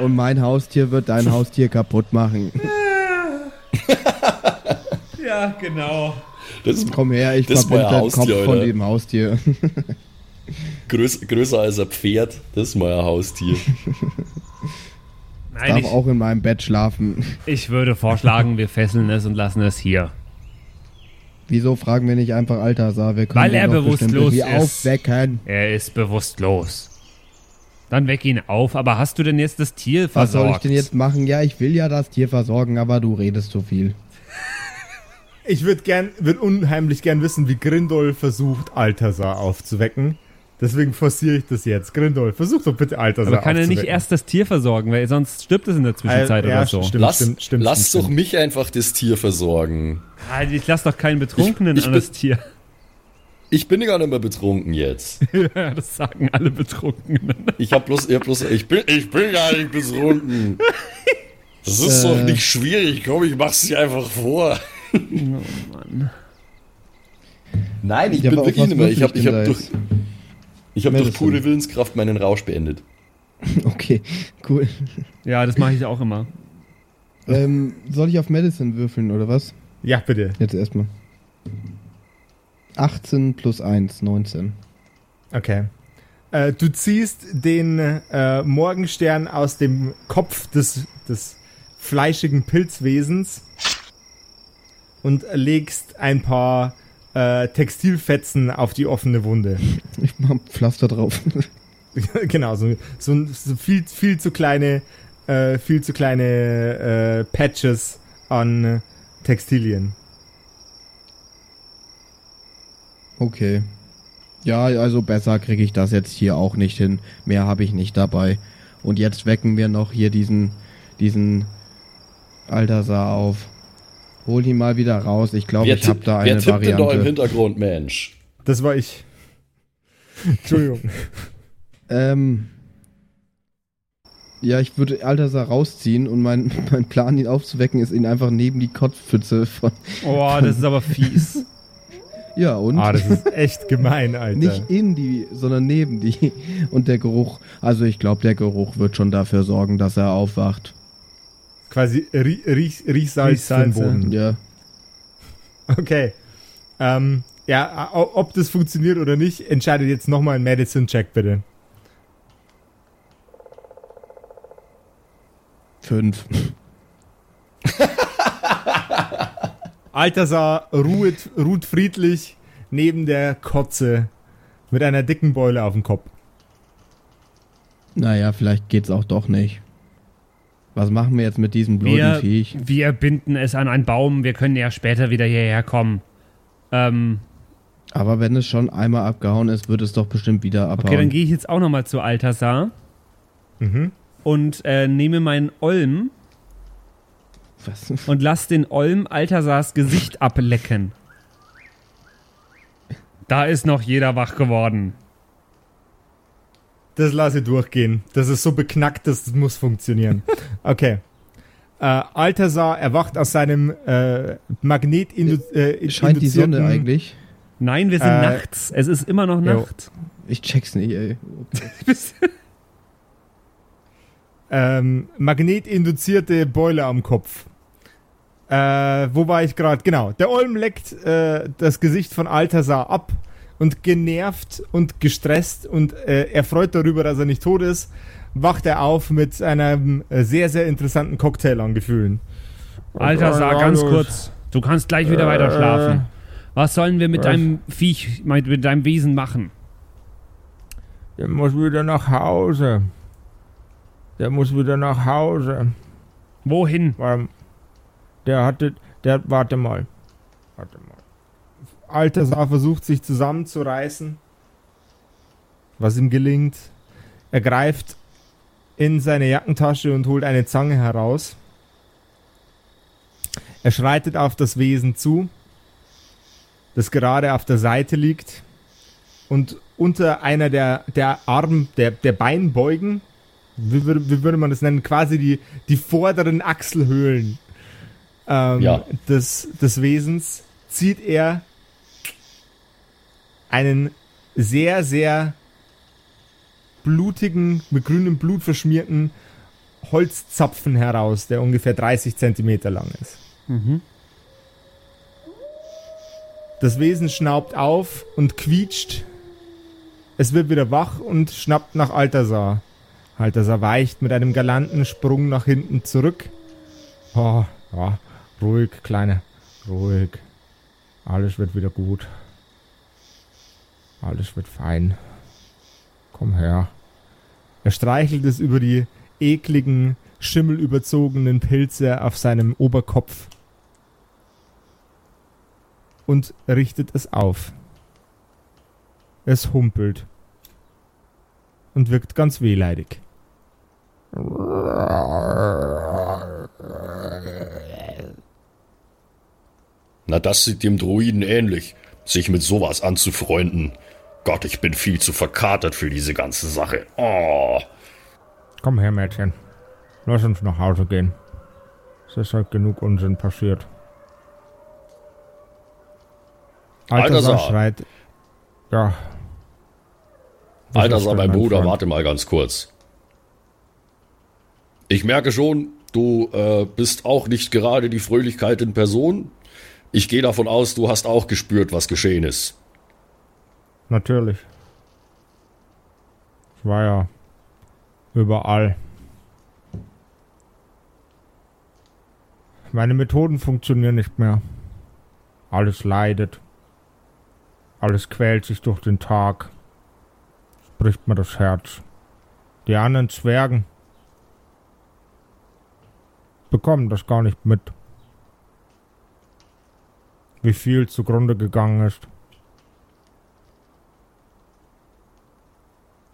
Und mein Haustier wird dein Haustier kaputt machen. ja, genau. Das ist Komm her, ich verbinde den Kopf Haustier, von dem Haustier. Größ, größer als ein Pferd. Das ist mein Haustier. Nein, Darf ich, auch in meinem Bett schlafen. ich würde vorschlagen, wir fesseln es und lassen es hier. Wieso fragen wir nicht einfach Altasar? Wir können Weil ihn er bewusstlos irgendwie ist. aufwecken. Er ist bewusstlos. Dann weck ihn auf. Aber hast du denn jetzt das Tier Was versorgt? soll ich denn jetzt machen? Ja, ich will ja das Tier versorgen, aber du redest zu viel. Ich würde gern, würde unheimlich gern wissen, wie Grindol versucht, Altasar aufzuwecken. Deswegen forciere ich das jetzt. Grindol, versuch doch bitte Altasar Aber kann er nicht erst das Tier versorgen, weil sonst stirbt es in der Zwischenzeit Äh, ja, oder so. stimmt. lass stimmt, stimmt, lass stimmt, doch mich einfach das Tier versorgen. Ah, Ich lass doch keinen Betrunkenen Ich- ich an bin- das Tier. Ich bin gar nicht mehr betrunken jetzt. Ja, das sagen alle Betrunkenen. Ich hab bloß, ich hab bloß, ich bin, ich bin gar nicht betrunken. Das ist Äh. doch nicht schwierig. Komm, ich mach's dir einfach vor. Oh Mann. Nein, ich Ja, bin wirklich nicht mehr. Ich hab, ich ich hab durch, ich hab durch pure Willenskraft meinen Rausch beendet. Okay, cool. Ja, das mache ich auch immer. ähm, soll ich auf Medicine würfeln oder was? Ja, bitte. Jetzt erstmal. 18 plus 1, 19. Okay. Äh, du ziehst den äh, Morgenstern aus dem Kopf des, des fleischigen Pilzwesens und legst ein paar äh, Textilfetzen auf die offene Wunde. Ich mach ein Pflaster drauf. genau, so, so, so viel, viel zu kleine, äh, viel zu kleine äh, Patches an Textilien. Okay. Ja, also besser kriege ich das jetzt hier auch nicht hin. Mehr habe ich nicht dabei. Und jetzt wecken wir noch hier diesen, diesen Altasar auf. Hol ihn mal wieder raus. Ich glaube, wer ich habe da wer eine tippt denn da im Variante. Hintergrund, Mensch? Das war ich. Entschuldigung. Ähm. Ja, ich würde Altasar rausziehen und mein, mein Plan, ihn aufzuwecken, ist ihn einfach neben die Kotzpfütze von. Oh, das ist aber fies. Ja, und? Ah, das ist echt gemein, Alter. Nicht in die, sondern neben die. Und der Geruch, also ich glaube, der Geruch wird schon dafür sorgen, dass er aufwacht. Quasi Rie Riech Riechsalz für den. Boden. Ja. Okay. Ähm, ja, ob das funktioniert oder nicht, entscheidet jetzt nochmal ein Medicine-Check, bitte. Fünf. Altasar ruht, ruht friedlich neben der Kotze mit einer dicken Beule auf dem Kopf. Naja, vielleicht geht's auch doch nicht. Was machen wir jetzt mit diesem blöden Wir, Viech? wir binden es an einen Baum. Wir können ja später wieder hierher kommen. Ähm, Aber wenn es schon einmal abgehauen ist, wird es doch bestimmt wieder abhauen. okay, dann gehe ich jetzt auch nochmal zu Altasar Mhm. und äh, nehme meinen Olm Was? und lass den Olm Altasars Gesicht ablecken. Da ist noch jeder wach geworden. Das lasse ich durchgehen. Das ist so beknackt, das muss funktionieren. Okay. Äh, Altasar erwacht aus seinem äh, Magnet äh, Scheint die Sonne eigentlich? Nein, wir sind Äh, nachts. Es ist immer noch jo. Nacht. Ich check's nicht, ey. ähm, magnetinduzierte Beule am Kopf. Äh, wo war ich gerade? Genau. Der Olm leckt äh, das Gesicht von Altasar ab und genervt und gestresst und äh, erfreut darüber, dass er nicht tot ist, wacht er auf mit einem äh, sehr, sehr interessanten Cocktail an Gefühlen. Altasar, Ja, ganz kurz. Du kannst gleich wieder Äh, weiter schlafen. Was sollen wir mit was? deinem Viech, mit mit deinem Wesen machen? Der muss wieder nach Hause. Der muss wieder nach Hause. Wohin? Der hatte, der, warte mal. Altasar versucht sich zusammenzureißen. Was ihm gelingt. Er greift in seine Jackentasche und holt eine Zange heraus. Er schreitet auf das Wesen zu, das gerade auf der Seite liegt und unter einer der, der Arm, der, der Beinbeugen, wie würde, wie würde man das nennen, quasi die, die vorderen Achselhöhlen ähm, Ja. des, des Wesens, zieht er einen sehr, sehr blutigen, mit grünem Blut verschmierten Holzzapfen heraus, der ungefähr 30 Zentimeter lang ist. Mhm. Das Wesen schnaubt auf und quietscht. Es wird wieder wach und schnappt nach Altasar. Altasar weicht mit einem galanten Sprung nach hinten zurück. Oh, ja, ruhig, Kleine, ruhig. Alles wird wieder gut. Alles wird fein. Komm her. Er streichelt es über die ekligen, schimmelüberzogenen Pilze auf seinem Oberkopf und richtet es auf. Es humpelt und wirkt ganz wehleidig. Na, das sieht dem Druiden ähnlich, sich mit sowas anzufreunden. Gott, ich bin viel zu verkatert für diese ganze Sache. Oh. Komm her, Mädchen. Lass uns nach Hause gehen. Es ist halt genug Unsinn passiert. Alter Saar. schreit. Ja. Was Alter, sag mein Bruder, Freund? warte mal ganz kurz. Ich merke schon, du äh, bist auch nicht gerade die Fröhlichkeit in Person. Ich gehe davon aus, du hast auch gespürt, was geschehen ist. Natürlich. Es war ja überall. Meine Methoden funktionieren nicht mehr. Alles leidet. Alles quält sich durch den Tag. Es bricht mir das Herz. Die anderen Zwergen bekommen das gar nicht mit. Wie viel zugrunde gegangen ist.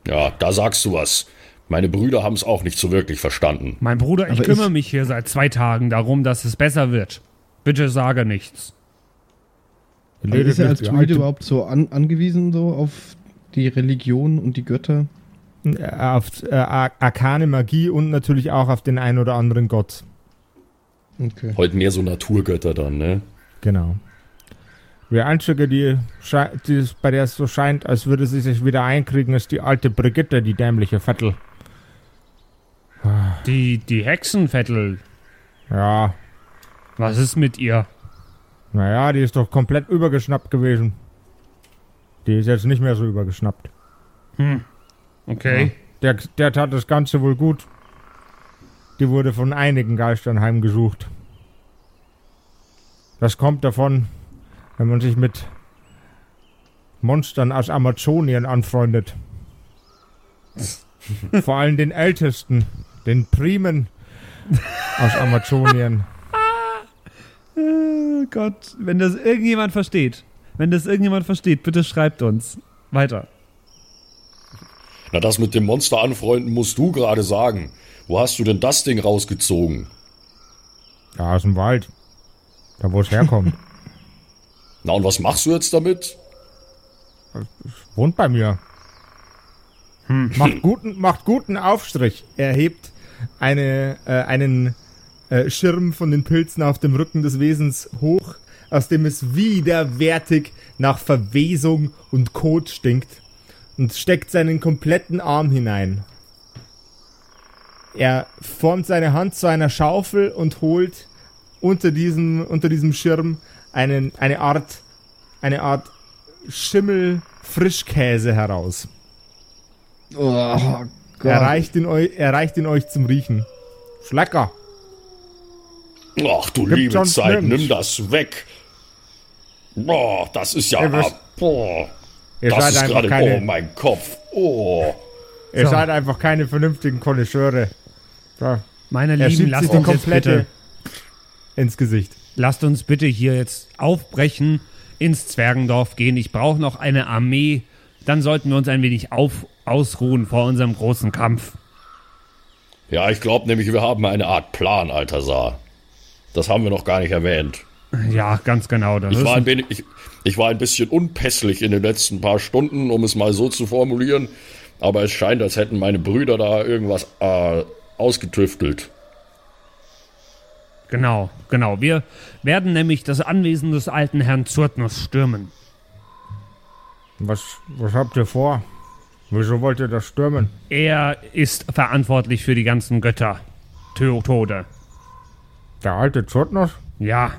Ja, da sagst du was. Meine Brüder haben es auch nicht so wirklich verstanden. Mein Bruder, ich Aber kümmere ich- mich hier seit zwei Tagen darum, dass es besser wird. Bitte sage nichts. Aber ist er als Druide überhaupt so an, angewiesen so auf die Religion und die Götter? Auf äh, ar- arkane Magie und natürlich auch auf den ein oder anderen Gott. Okay. Heute mehr so Naturgötter dann, ne? Genau. Die einzige, die, die es- bei der es so scheint, als würde sie sich wieder einkriegen, ist die alte Brigitte, die dämliche Vettel. Die, die Hexenvettel, Ja, was ist mit ihr? naja, die ist doch komplett übergeschnappt gewesen. Die ist jetzt nicht mehr so übergeschnappt. Okay. Der, der tat das Ganze wohl gut. Die wurde von einigen Geistern heimgesucht. Das kommt davon, wenn man sich mit Monstern aus Amazonien anfreundet. Vor allem den Ältesten, den Primen aus Amazonien. Oh Gott, wenn das irgendjemand versteht, wenn das irgendjemand versteht, bitte schreibt uns. Weiter. Na, das mit dem Monster anfreunden musst du gerade sagen. Wo hast du denn das Ding rausgezogen? Ja, aus dem Wald. Da, wo es herkommt. Na, und was machst du jetzt damit? Wohnt bei mir. Macht, guten, macht guten Aufstrich. Er hebt eine, äh, einen äh, Schirm von den Pilzen auf dem Rücken des Wesens hoch, aus dem es widerwärtig nach Verwesung und Kot stinkt und steckt seinen kompletten Arm hinein. Er formt seine Hand zu einer Schaufel und holt unter diesem, unter diesem Schirm einen, eine Art, eine Art Schimmel-Frischkäse heraus. Oh Gott. Er reicht, ihn eu, er reicht ihn euch zum Riechen. Ist lecker. Ach du Gibt liebe Zeit, nirgends. nimm das weg. Boah, das ist ja. Ihr wisst- boah, Ihr das seid ist einfach gerade. keine, Oh, mein Kopf. Oh. ihr So. seid einfach keine vernünftigen Konnoisseure. So. Meine Lieben, lasst uns jetzt komplette bitte, ins Gesicht. Lasst uns bitte hier jetzt aufbrechen, ins Zwergendorf gehen. Ich brauche noch eine Armee. Dann sollten wir uns ein wenig auf, ausruhen vor unserem großen Kampf. Ja, ich glaube nämlich, wir haben eine Art Plan, alter Saar. Das haben wir noch gar nicht erwähnt. Ja, ganz genau. Das Ich war, ein wenig, ich, ich war ein bisschen unpässlich in den letzten paar Stunden, um es mal so zu formulieren. Aber es scheint, als hätten meine Brüder da irgendwas äh, ausgetüftelt. Genau, genau. Wir werden nämlich das Anwesen des alten Herrn Zurtnus stürmen. Was, was habt ihr vor? Wieso wollt ihr das stürmen? Er ist verantwortlich für die ganzen Götter. Tode. Der alte Zurtnos? Ja,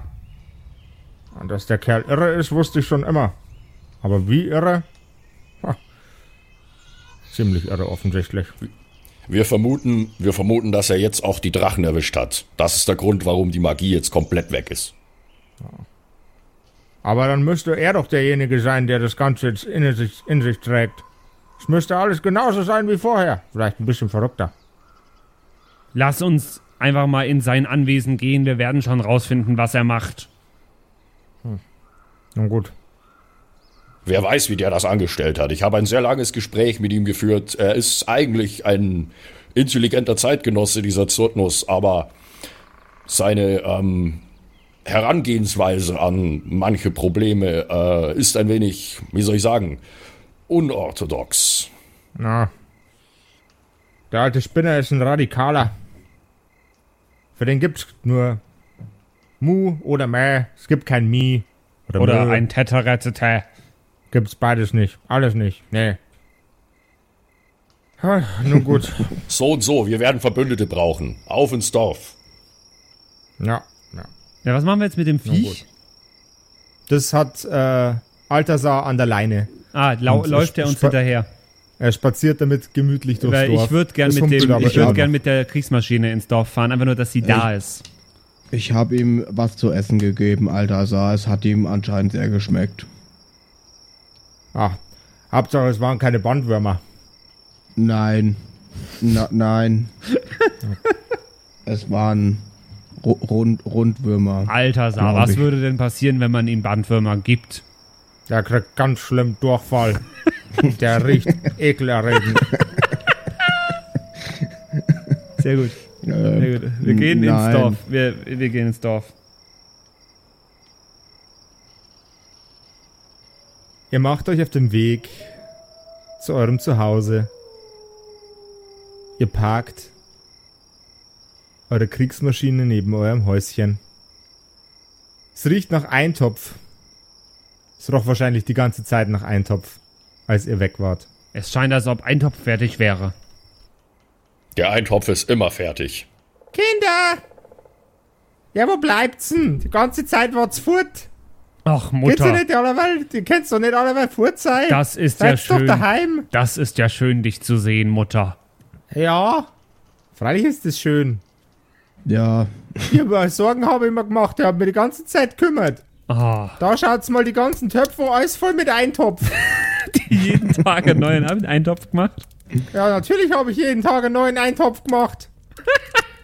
Und Dass der Kerl irre ist, wusste ich schon immer. Aber wie irre? Ha. Ziemlich irre offensichtlich. Wir vermuten, wir vermuten, dass er jetzt auch die Drachen erwischt hat. Das ist der Grund, warum die Magie jetzt komplett weg ist. Aber dann müsste er doch derjenige sein, der das Ganze jetzt in sich, in sich trägt. Es müsste alles genauso sein wie vorher. Vielleicht ein bisschen verrückter. Lass uns einfach mal in sein Anwesen gehen. Wir werden schon rausfinden, was er macht. Nun gut. Wer weiß, wie der das angestellt hat. Ich habe ein sehr langes Gespräch mit ihm geführt. Er ist eigentlich ein intelligenter Zeitgenosse, dieser Zurtnus, aber seine ähm, Herangehensweise an manche Probleme äh, ist ein wenig, wie soll ich sagen, unorthodox. Na. Der alte Spinner ist ein Radikaler. Für den gibt's nur Mu oder Mä. Es gibt kein Mi. Oder, Oder ein Teteretete. Gibt's beides nicht. Alles nicht. Nee. Ah, nun gut. So und so, wir werden Verbündete brauchen. Auf ins Dorf. ja. ja. Ja, was machen wir jetzt mit dem. Viech? Das hat äh, Altasar an der Leine. Ah, lau Und läuft er uns hinterher. Er spaziert damit gemütlich durchs Weil Dorf. ich würde gern mit humpelt dem, aber ich würde immer. gern mit der Kriegsmaschine ins Dorf fahren, einfach nur, dass sie da ist. Ich habe ihm was zu essen gegeben, Alter. Es hat ihm anscheinend sehr geschmeckt. Ah, Hauptsache, es waren keine Bandwürmer. Nein. Na, nein. es waren Ru Rund Rundwürmer. Alter, Sa, Glaub was ich. würde denn passieren, wenn man ihm Bandwürmer gibt? Der kriegt ganz schlimm Durchfall. Der riecht ekelerregend. Sehr gut. Äh, Sehr gut. Wir gehen ins nein. Dorf. Wir, wir gehen ins Dorf. Ihr macht euch auf den Weg zu eurem Zuhause. Ihr parkt eure Kriegsmaschine neben eurem Häuschen. Es riecht nach Eintopf. Es roch wahrscheinlich die ganze Zeit nach Eintopf, als ihr weg wart. Es scheint, als ob ein Topf fertig wäre. Der Eintopf ist immer fertig. Kinder! Ja, wo bleibt's denn? Die ganze Zeit wart's fort. Ach, Geht's ja Mutter, nicht alleweil, die kennst doch nicht alleweil fort sein. das ist ja Seid's doch schön. daheim. Das ist ja schön, dich zu sehen, Mutter. Ja, freilich ist es schön. Ja, Ich hab Sorgen habe ich immer gemacht, der hat mir die ganze Zeit gekümmert. Ah, Da schaut's mal die ganzen Töpfe, alles voll mit Eintopf. jeden Tag einen neuen Eintopf gemacht. Ja, natürlich habe ich jeden Tag einen neuen Eintopf gemacht.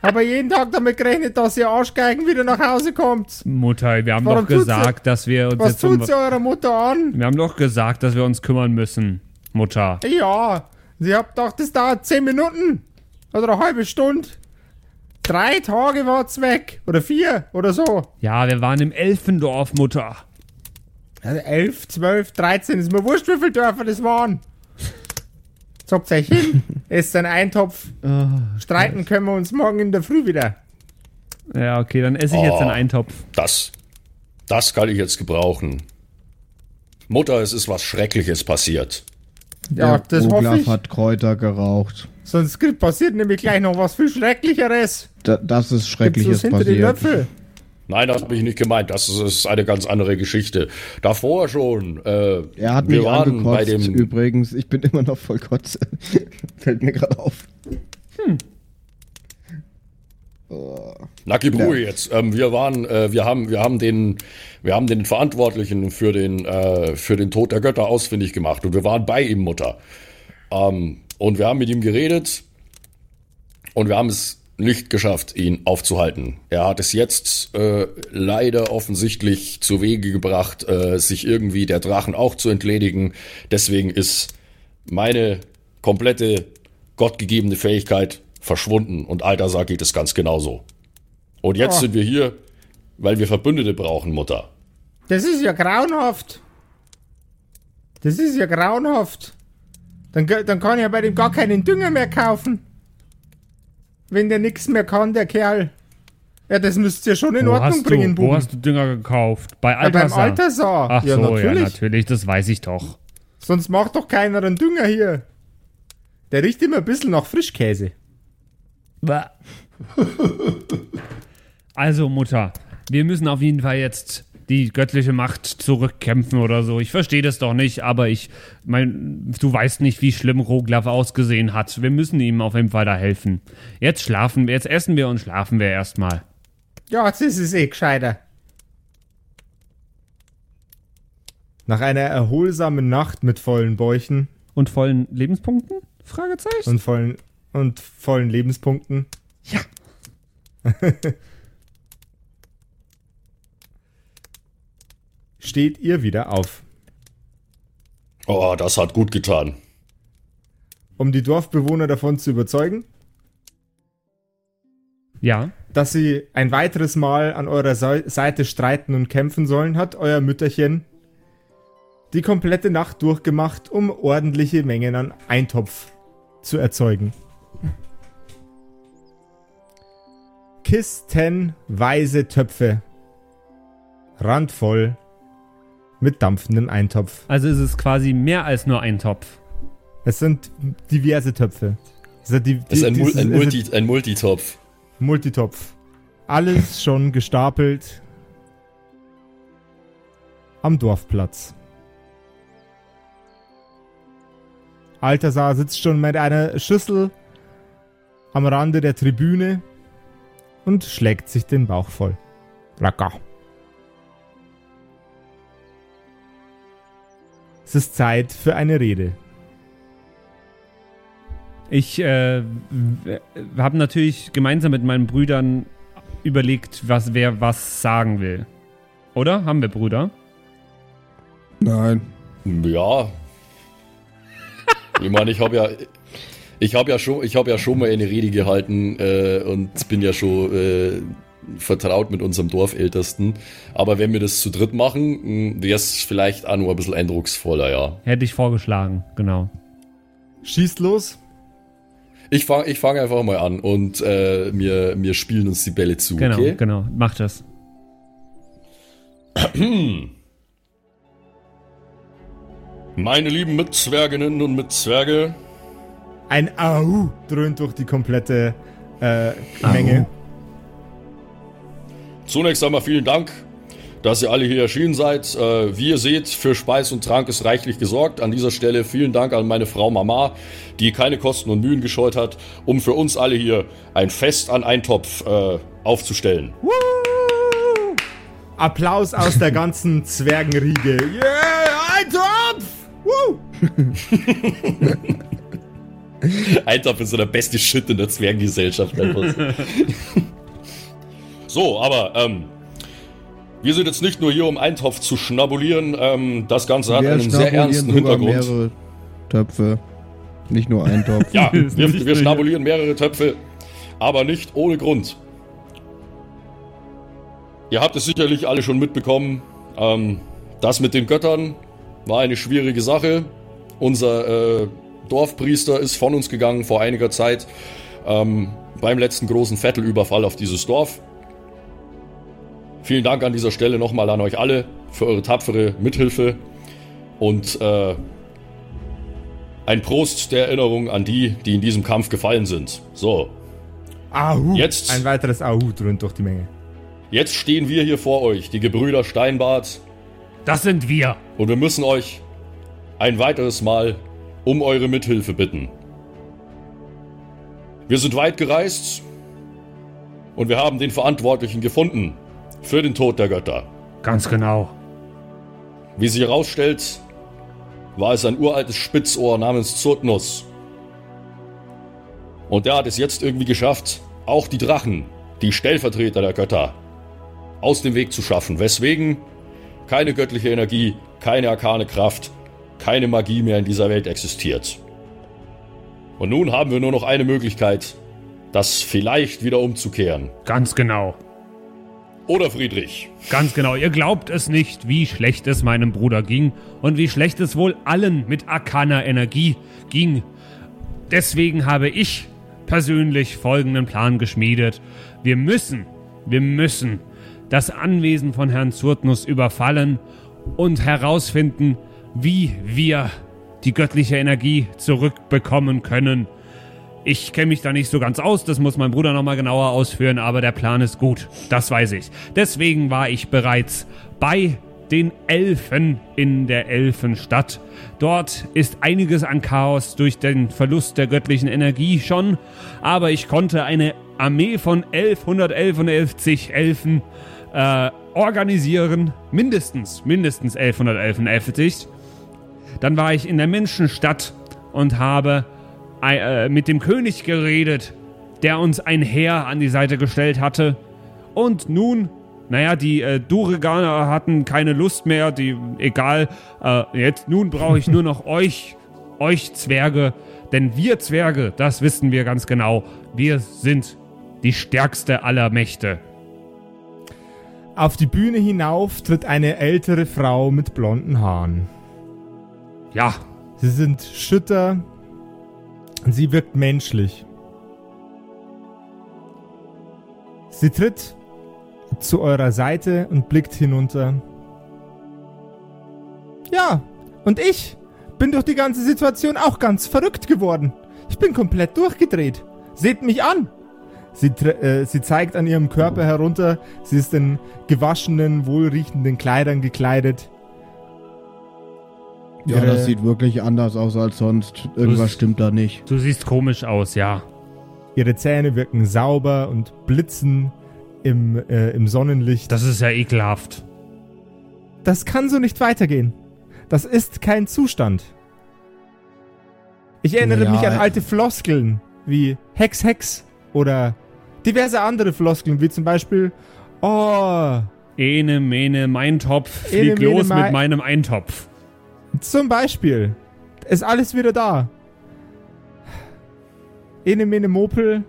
Aber jeden Tag damit gerechnet, dass ihr Arschgeigen wieder nach Hause kommt. Mutter, wir haben Warum doch gesagt, dass wir uns Was jetzt um, tut sie eurer Mutter an? Wir haben doch gesagt, dass wir uns kümmern müssen, Mutter. Ja, sie habt gedacht, das dauert 10 Minuten. Oder eine halbe Stunde. Drei Tage war's weg. Oder vier oder so. Ja, wir waren im Elfendorf, Mutter. Also 11, 12, 13, ist mir wurscht, wie viele Dörfer das waren. Zockt euch hin, esst einen Eintopf. Streiten können wir uns morgen in der Früh wieder. Ja, okay, dann esse ich jetzt Oh. den Eintopf. Das, das kann ich jetzt gebrauchen. Mutter, es ist was Schreckliches passiert. Ja, der das hoffe Olaf ich. hat Kräuter geraucht. Sonst passiert nämlich gleich noch was viel Schrecklicheres. Da, das ist Gibt's Schreckliches was hinter die passiert. Löffel? Nein, das habe ich nicht gemeint. Das ist, ist eine ganz andere Geschichte. Davor schon. Äh, Er hat wir mich waren bei angekotzt. dem. Übrigens, ich bin immer noch voll Kotze. Fällt mir gerade auf. Na, gib Ruhe jetzt. Ähm, wir waren, äh, wir haben, wir haben den, wir haben den Verantwortlichen für den, äh, für den Tod der Götter ausfindig gemacht und wir waren bei ihm, Mutter. Ähm, und wir haben mit ihm geredet und wir haben es nicht geschafft, ihn aufzuhalten. Er hat es jetzt äh, leider offensichtlich zu Wege gebracht, äh, sich irgendwie der Drachen auch zu entledigen. Deswegen ist meine komplette gottgegebene Fähigkeit verschwunden und Altasar geht es ganz genauso. Und jetzt Oh. sind wir hier, weil wir Verbündete brauchen, Mutter. Das ist ja grauenhaft. Das ist ja grauenhaft. Dann, dann kann ich ja bei dem gar keinen Dünger mehr kaufen. Wenn der nichts mehr kann, der Kerl. Ja, das müsst ihr schon in Wo Ordnung bringen, du, wo hast du Dünger gekauft? Bei Ja, beim Altersar. Altersar. Ach ja, so, natürlich. ja, natürlich, das weiß ich doch. Sonst macht doch keiner einen Dünger hier. Der riecht immer ein bisschen nach Frischkäse. Also, Mutter, wir müssen auf jeden Fall jetzt die göttliche Macht zurückkämpfen oder so. Ich verstehe das doch nicht, aber ich mein, du weißt nicht, wie schlimm Roglav ausgesehen hat. Wir müssen ihm auf jeden Fall da helfen. Jetzt schlafen wir, jetzt essen wir und schlafen wir erstmal. Ja, jetzt ist es eh gescheiter. Nach einer erholsamen Nacht mit vollen Bäuchen Und vollen Lebenspunkten? Fragezeichen. Und vollen, und vollen Lebenspunkten. Ja. Steht ihr wieder auf. Oh, das hat gut getan. Um die Dorfbewohner davon zu überzeugen, Ja. dass sie ein weiteres Mal an eurer Sei- Seite streiten und kämpfen sollen, hat euer Mütterchen die komplette Nacht durchgemacht, um ordentliche Mengen an Eintopf zu erzeugen. Kistenweise Töpfe. Randvoll mit dampfendem Eintopf. Also ist es quasi mehr als nur ein Topf. Es sind diverse Töpfe. Also die, die, Das ist ein, dieses- ein, es Multi ein Multitopf. Multitopf. Alles schon gestapelt am Dorfplatz. Altasar sitzt schon mit einer Schüssel am Rande der Tribüne und schlägt sich den Bauch voll. Lecker. Es ist Zeit für eine Rede. Ich äh, habe natürlich gemeinsam mit meinen Brüdern überlegt, was wer was sagen will. Oder? Haben wir Brüder? Nein. Ja. Ich meine, ich habe ja, ich habe ja schon, ich habe ja schon mal eine Rede gehalten äh, und bin ja schon äh, vertraut mit unserem Dorfältesten. Aber wenn wir das zu dritt machen, wäre es vielleicht auch nur ein bisschen eindrucksvoller, ja. Hätte ich vorgeschlagen, genau. Schießt los. Ich fange ich fang einfach mal an und äh, wir, wir spielen uns die Bälle zu, Genau, okay? genau. Mach das. Meine lieben Mitzwerginnen und Mitzwerge, Ein Au dröhnt durch die komplette äh, Menge. Zunächst einmal vielen Dank, dass ihr alle hier erschienen seid. Äh, wie ihr seht, für Speis und Trank ist reichlich gesorgt. An dieser Stelle vielen Dank an meine Frau Mama, die keine Kosten und Mühen gescheut hat, um für uns alle hier ein Fest an Eintopf äh, aufzustellen. Applaus aus der ganzen Zwergenriege. Yeah, ein Topf! Woo! Eintopf ist so der beste Shit in der Zwergengesellschaft. so, aber ähm, wir sind jetzt nicht nur hier, um Eintopf zu schnabulieren. Ähm, das Ganze hat Wir einen sehr ernsten Hintergrund. mehrere Töpfe. Nicht nur ein Topf. Ja, wir, wir schnabulieren mehrere Töpfe, aber nicht ohne Grund. Ihr habt es sicherlich alle schon mitbekommen. Ähm, das mit den Göttern war eine schwierige Sache. Unser äh, Dorfpriester ist von uns gegangen vor einiger Zeit ähm, beim letzten großen Vettelüberfall auf dieses Dorf. Vielen Dank an dieser Stelle nochmal an euch alle für eure tapfere Mithilfe und äh, ein Prost der Erinnerung an die, die in diesem Kampf gefallen sind. So, Ahu. Jetzt- Ein weiteres Ahu dröhnt durch die Menge. jetzt stehen wir hier vor euch, die Gebrüder Steinbart, Das sind wir. und wir müssen euch ein weiteres Mal um eure Mithilfe bitten. Wir sind weit gereist und wir haben den Verantwortlichen gefunden für den Tod der Götter. Ganz genau. Wie sich herausstellt, war es ein uraltes Spitzohr namens Zurtnus. Und der hat es jetzt irgendwie geschafft, auch die Drachen, die Stellvertreter der Götter, aus dem Weg zu schaffen. Weswegen keine göttliche Energie, keine arkane Kraft, keine Magie mehr in dieser Welt existiert. Und nun haben wir nur noch eine Möglichkeit, das vielleicht wieder umzukehren. Ganz genau. Oder Friedrich? Ganz genau. Ihr glaubt es nicht, wie schlecht es meinem Bruder ging und wie schlecht es wohl allen mit arkaner Energie ging. Deswegen habe ich persönlich folgenden Plan geschmiedet. Wir müssen, wir müssen das Anwesen von Herrn Zurtnus überfallen und herausfinden, wie wir die göttliche Energie zurückbekommen können. Ich kenne mich da nicht so ganz aus, das muss mein Bruder nochmal genauer ausführen, aber der Plan ist gut, das weiß ich. Deswegen war ich bereits bei den Elfen in der Elfenstadt. Dort ist einiges an Chaos durch den Verlust der göttlichen Energie schon, aber ich konnte eine Armee von 1111 Elfen äh, organisieren. Mindestens, mindestens 1111 Dann war ich in der Menschenstadt und habe äh, mit dem König geredet, der uns ein Heer an die Seite gestellt hatte. Und nun, naja, die äh, Dureganer hatten keine Lust mehr, die, egal, äh, jetzt, nun brauche ich nur noch euch, euch Zwerge, denn wir Zwerge, das wissen wir ganz genau, wir sind die stärkste aller Mächte. Auf die Bühne hinauf tritt eine ältere Frau mit blonden Haaren. Ja. Sie sind schütter sie wirkt menschlich. Sie tritt zu eurer Seite und blickt hinunter. Ja, und ich bin durch die ganze Situation auch ganz verrückt geworden. Ich bin komplett durchgedreht. Seht mich an! Sie, äh, sie zeigt an ihrem Körper herunter. Sie ist in gewaschenen, wohlriechenden Kleidern gekleidet. Ja, Ihre, das sieht wirklich anders aus als sonst. Irgendwas stimmt da nicht. Du siehst komisch aus, ja. Ihre Zähne wirken sauber und blitzen im, äh, im Sonnenlicht. Das ist ja ekelhaft. Das kann so nicht weitergehen. Das ist kein Zustand. Ich erinnere ja, mich an alte Floskeln wie Hex, Hex oder diverse andere Floskeln, wie zum Beispiel Oh. Ene, mene, mein Topf, flieg Ene, los mene, mit meinem Eintopf. Zum Beispiel. Ist alles wieder da. Ene, mene, Mopel.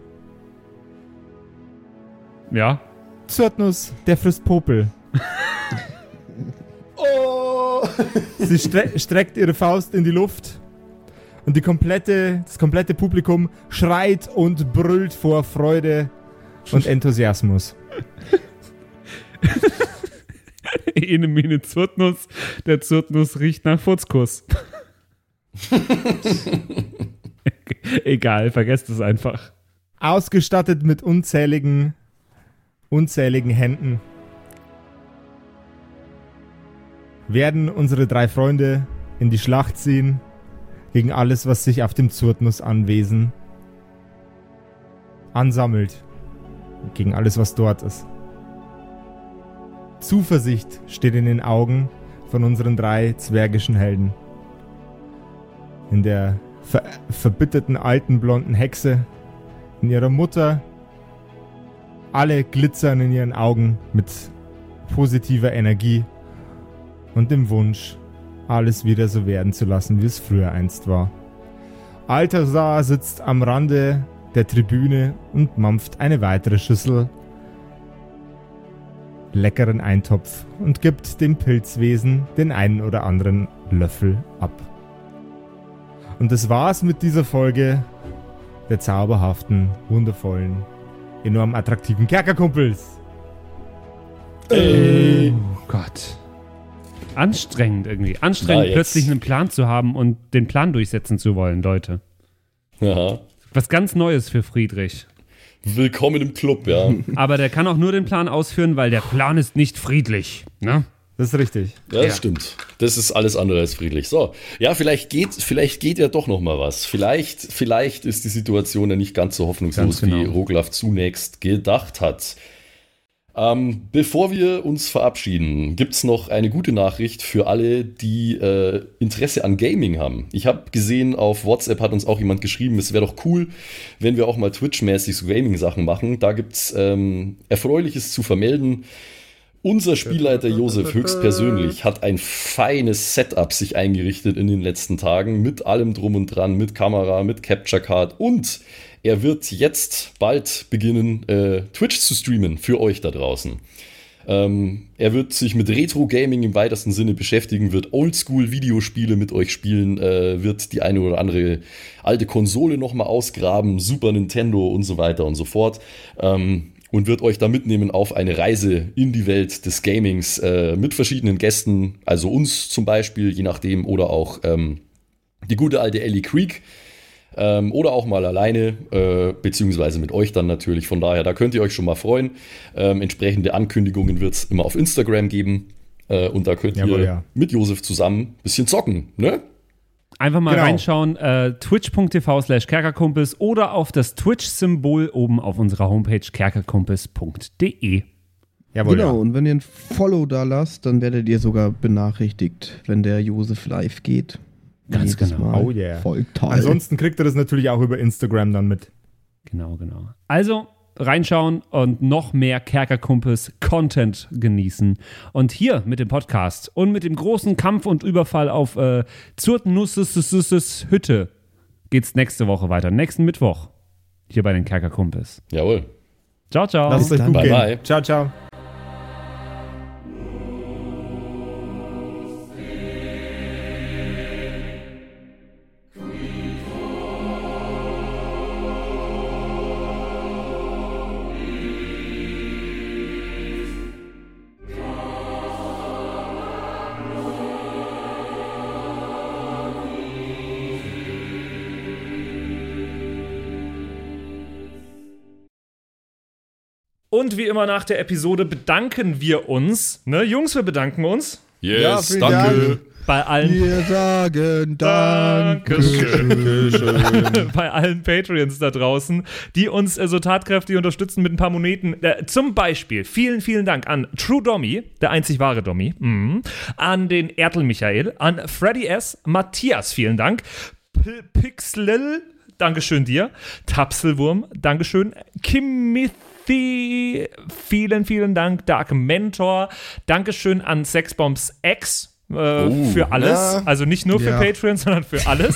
Ja. Zyrtnus, der frisst Popel. oh! Sie stre streckt ihre Faust in die Luft und die komplette, das komplette Publikum schreit und brüllt vor Freude und Enthusiasmus. Ene Mine Zurtnuss, der Zurtnuss riecht nach Furzkuss. Egal, vergesst es einfach. Ausgestattet mit unzähligen, unzähligen Händen werden unsere drei Freunde in die Schlacht ziehen gegen alles, was sich auf dem Zurtnus-Anwesen ansammelt. Gegen alles, was dort ist. Zuversicht steht in den Augen von unseren drei zwergischen Helden. In der ver verbitterten alten blonden Hexe, in ihrer Mutter, alle glitzern in ihren Augen mit positiver Energie und dem Wunsch, alles wieder so werden zu lassen, wie es früher einst war. Altasar sitzt am Rande der Tribüne und mampft eine weitere Schüssel leckeren Eintopf und gibt dem Pilzwesen den einen oder anderen Löffel ab. Und das war's mit dieser Folge der zauberhaften, wundervollen, enorm attraktiven Kerkerkumpels. Äh. Oh Gott anstrengend irgendwie. Anstrengend, plötzlich einen Plan zu haben und den Plan durchsetzen zu wollen, Leute. Ja. Was ganz Neues für Friedrich. Willkommen im Club, ja. Aber der kann auch nur den Plan ausführen, weil der Plan ist nicht friedlich. Ne? Das ist richtig. Ja, das ja. stimmt. Das ist alles andere als friedlich. So, ja, vielleicht geht, vielleicht geht ja doch noch mal was. Vielleicht, vielleicht ist die Situation ja nicht ganz so hoffnungslos, ganz genau. wie Roglaf zunächst gedacht hat. Ähm, bevor wir uns verabschieden, gibt es noch eine gute Nachricht für alle, die äh, Interesse an Gaming haben. Ich habe gesehen, auf WhatsApp hat uns auch jemand geschrieben, es wäre doch cool, wenn wir auch mal Twitch-mäßig so Gaming-Sachen machen. Da gibt es ähm, Erfreuliches zu vermelden. Unser Spielleiter Josef höchstpersönlich hat ein feines Setup sich eingerichtet in den letzten Tagen mit allem drum und dran, mit Kamera, mit Capture Card und er wird jetzt bald beginnen, äh, Twitch zu streamen für euch da draußen. Ähm, er wird sich mit Retro-Gaming im weitesten Sinne beschäftigen, wird Oldschool-Videospiele mit euch spielen, äh, wird die eine oder andere alte Konsole nochmal ausgraben, Super Nintendo und so weiter und so fort. Ähm, und wird euch da mitnehmen auf eine Reise in die Welt des Gamings äh, mit verschiedenen Gästen, also uns zum Beispiel, je nachdem, oder auch ähm, die gute alte Ellie Creek, ähm, oder auch mal alleine, äh, beziehungsweise mit euch dann natürlich. Von daher, da könnt ihr euch schon mal freuen. Ähm, entsprechende Ankündigungen wird es immer auf Instagram geben. Äh, und da könnt Jawohl, ihr ja. mit Josef zusammen ein bisschen zocken, ne? Einfach mal genau. reinschauen, äh, twitch.tv slash kerkerkumpels oder auf das Twitch-Symbol oben auf unserer Homepage kerkerkumpels.de. Jawohl, genau, ja. und wenn ihr ein Follow da lasst, dann werdet ihr sogar benachrichtigt, wenn der Josef live geht. Ganz Jedes genau. Mal. Oh yeah. Voll toll. Ansonsten kriegt ihr das natürlich auch über Instagram dann mit. Genau, genau. Also reinschauen und noch mehr Kerkerkumpels Content genießen. Und hier mit dem Podcast und mit dem großen Kampf und Überfall auf äh, Zurtnusses Hütte geht's nächste Woche weiter. Nächsten Mittwoch. Hier bei den Kerkerkumpels. Jawohl. Ciao, ciao. Lasst es euch dann. gut Bye, gehen. bye. Ciao, ciao. Und wie immer nach der Episode bedanken wir uns. Ne, Jungs, wir bedanken uns Yes, vielen danke. Dank. bei allen Wir sagen Dankeschön. bei allen Patreons da draußen, die uns äh, so tatkräftig unterstützen mit ein paar Moneten. Äh, zum Beispiel vielen, vielen Dank an True Dommy, der einzig wahre Dommy, mhm. an den Ertel Michael, an Freddy S., Matthias, vielen Dank, P Pixlil, Dankeschön dir, Tapselwurm, Dankeschön, Kimothy, vielen, vielen Dank, Dark Mentor, Dankeschön an Sexbombs X, äh, für alles. ja. Also nicht nur für Ja. Patreon, sondern für alles.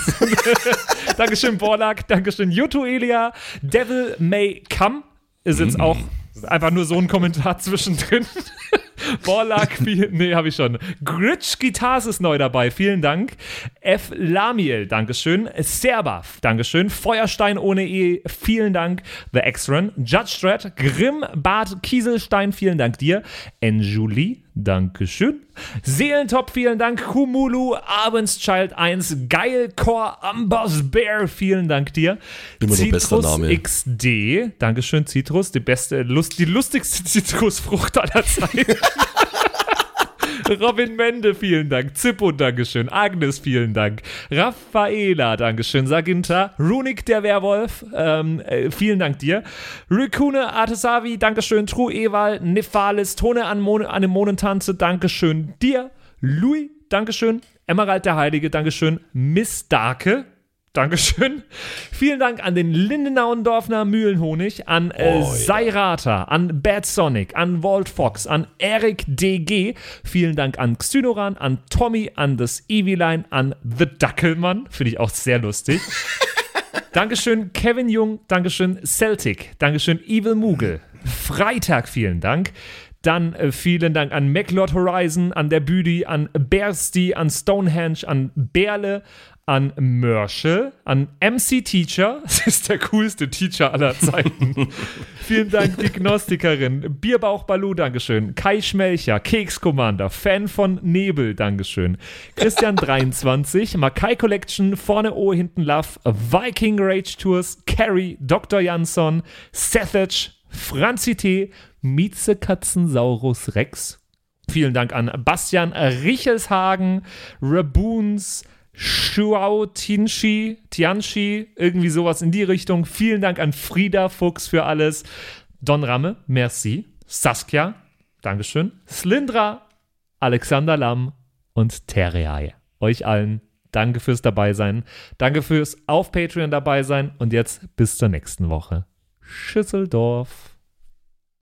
Dankeschön, Borlak. Dankeschön, Yuto Elia. Devil May Come ist jetzt auch einfach nur so ein Kommentar zwischendrin. Borlak, nee, habe ich schon. Gritsch Guitars ist neu dabei, vielen Dank. F. Lamiel, Dankeschön. Serbath, Dankeschön. Feuerstein ohne E, vielen Dank. The X-Run, Judge Dredd, Grimm, Bart Kieselstein, vielen Dank dir. Enjulie, Dankeschön. Seelentop, vielen Dank. Kumulu, Abendschild 1, Geilcore, Ambers Bear, vielen Dank dir. Immer Name. XD, Dankeschön, Citrus, die beste, Lust, die lustigste Zitrusfrucht aller Zeiten. Robin Mende, vielen Dank. Zippo, Dankeschön. Agnes, vielen Dank. Raffaela, Dankeschön. Saginta. Runik, der Werwolf, ähm, äh, vielen Dank dir. Rikune, Artesavi, Dankeschön. True Ewal, Nephalis, Tone an, Mon Anemonentanze, Dankeschön dir. Louis, Dankeschön. Emerald der Heilige, Dankeschön. Miss Darke, Dankeschön. Vielen Dank an den Lindenauendorfner Mühlenhonig, an äh, Oh. Seirata, an Bad Sonic, an Walt Fox, an Eric DG. Vielen Dank an Xynoran, an Tommy, an das Eviline, an The Dackelmann. Finde ich auch sehr lustig. Dankeschön, Kevin Jung. Dankeschön, Celtic. Dankeschön, Evil Mugel. Freitag, vielen Dank. Dann äh, vielen Dank an MacLord Horizon, an der Büdi, an Bersty, an Stonehenge, an Berle, an Mörschel, an MC Teacher. Das ist der coolste Teacher aller Zeiten. vielen Dank, die Gnostikerin. Bierbauch Balu, Dankeschön. Kai Schmelcher, Keks Commander, Fan von Nebel, Dankeschön. Christian 23, Makai Collection, vorne O, hinten Love, Viking Rage Tours, Carrie, Dr. Jansson, Sethage, Franzi T., Mieze Katzensaurus Rex. Vielen Dank an Bastian Richelshagen, Raboons, Shuao Tianchi, Tianchi, irgendwie sowas in die Richtung. Vielen Dank an Frieda Fuchs für alles. Don Ramme, merci. Saskia, Dankeschön. Slindra, Alexander Lamm und Terreae. Euch allen danke fürs dabei sein. Danke fürs auf Patreon dabei sein. Und jetzt bis zur nächsten Woche. Schüsseldorf.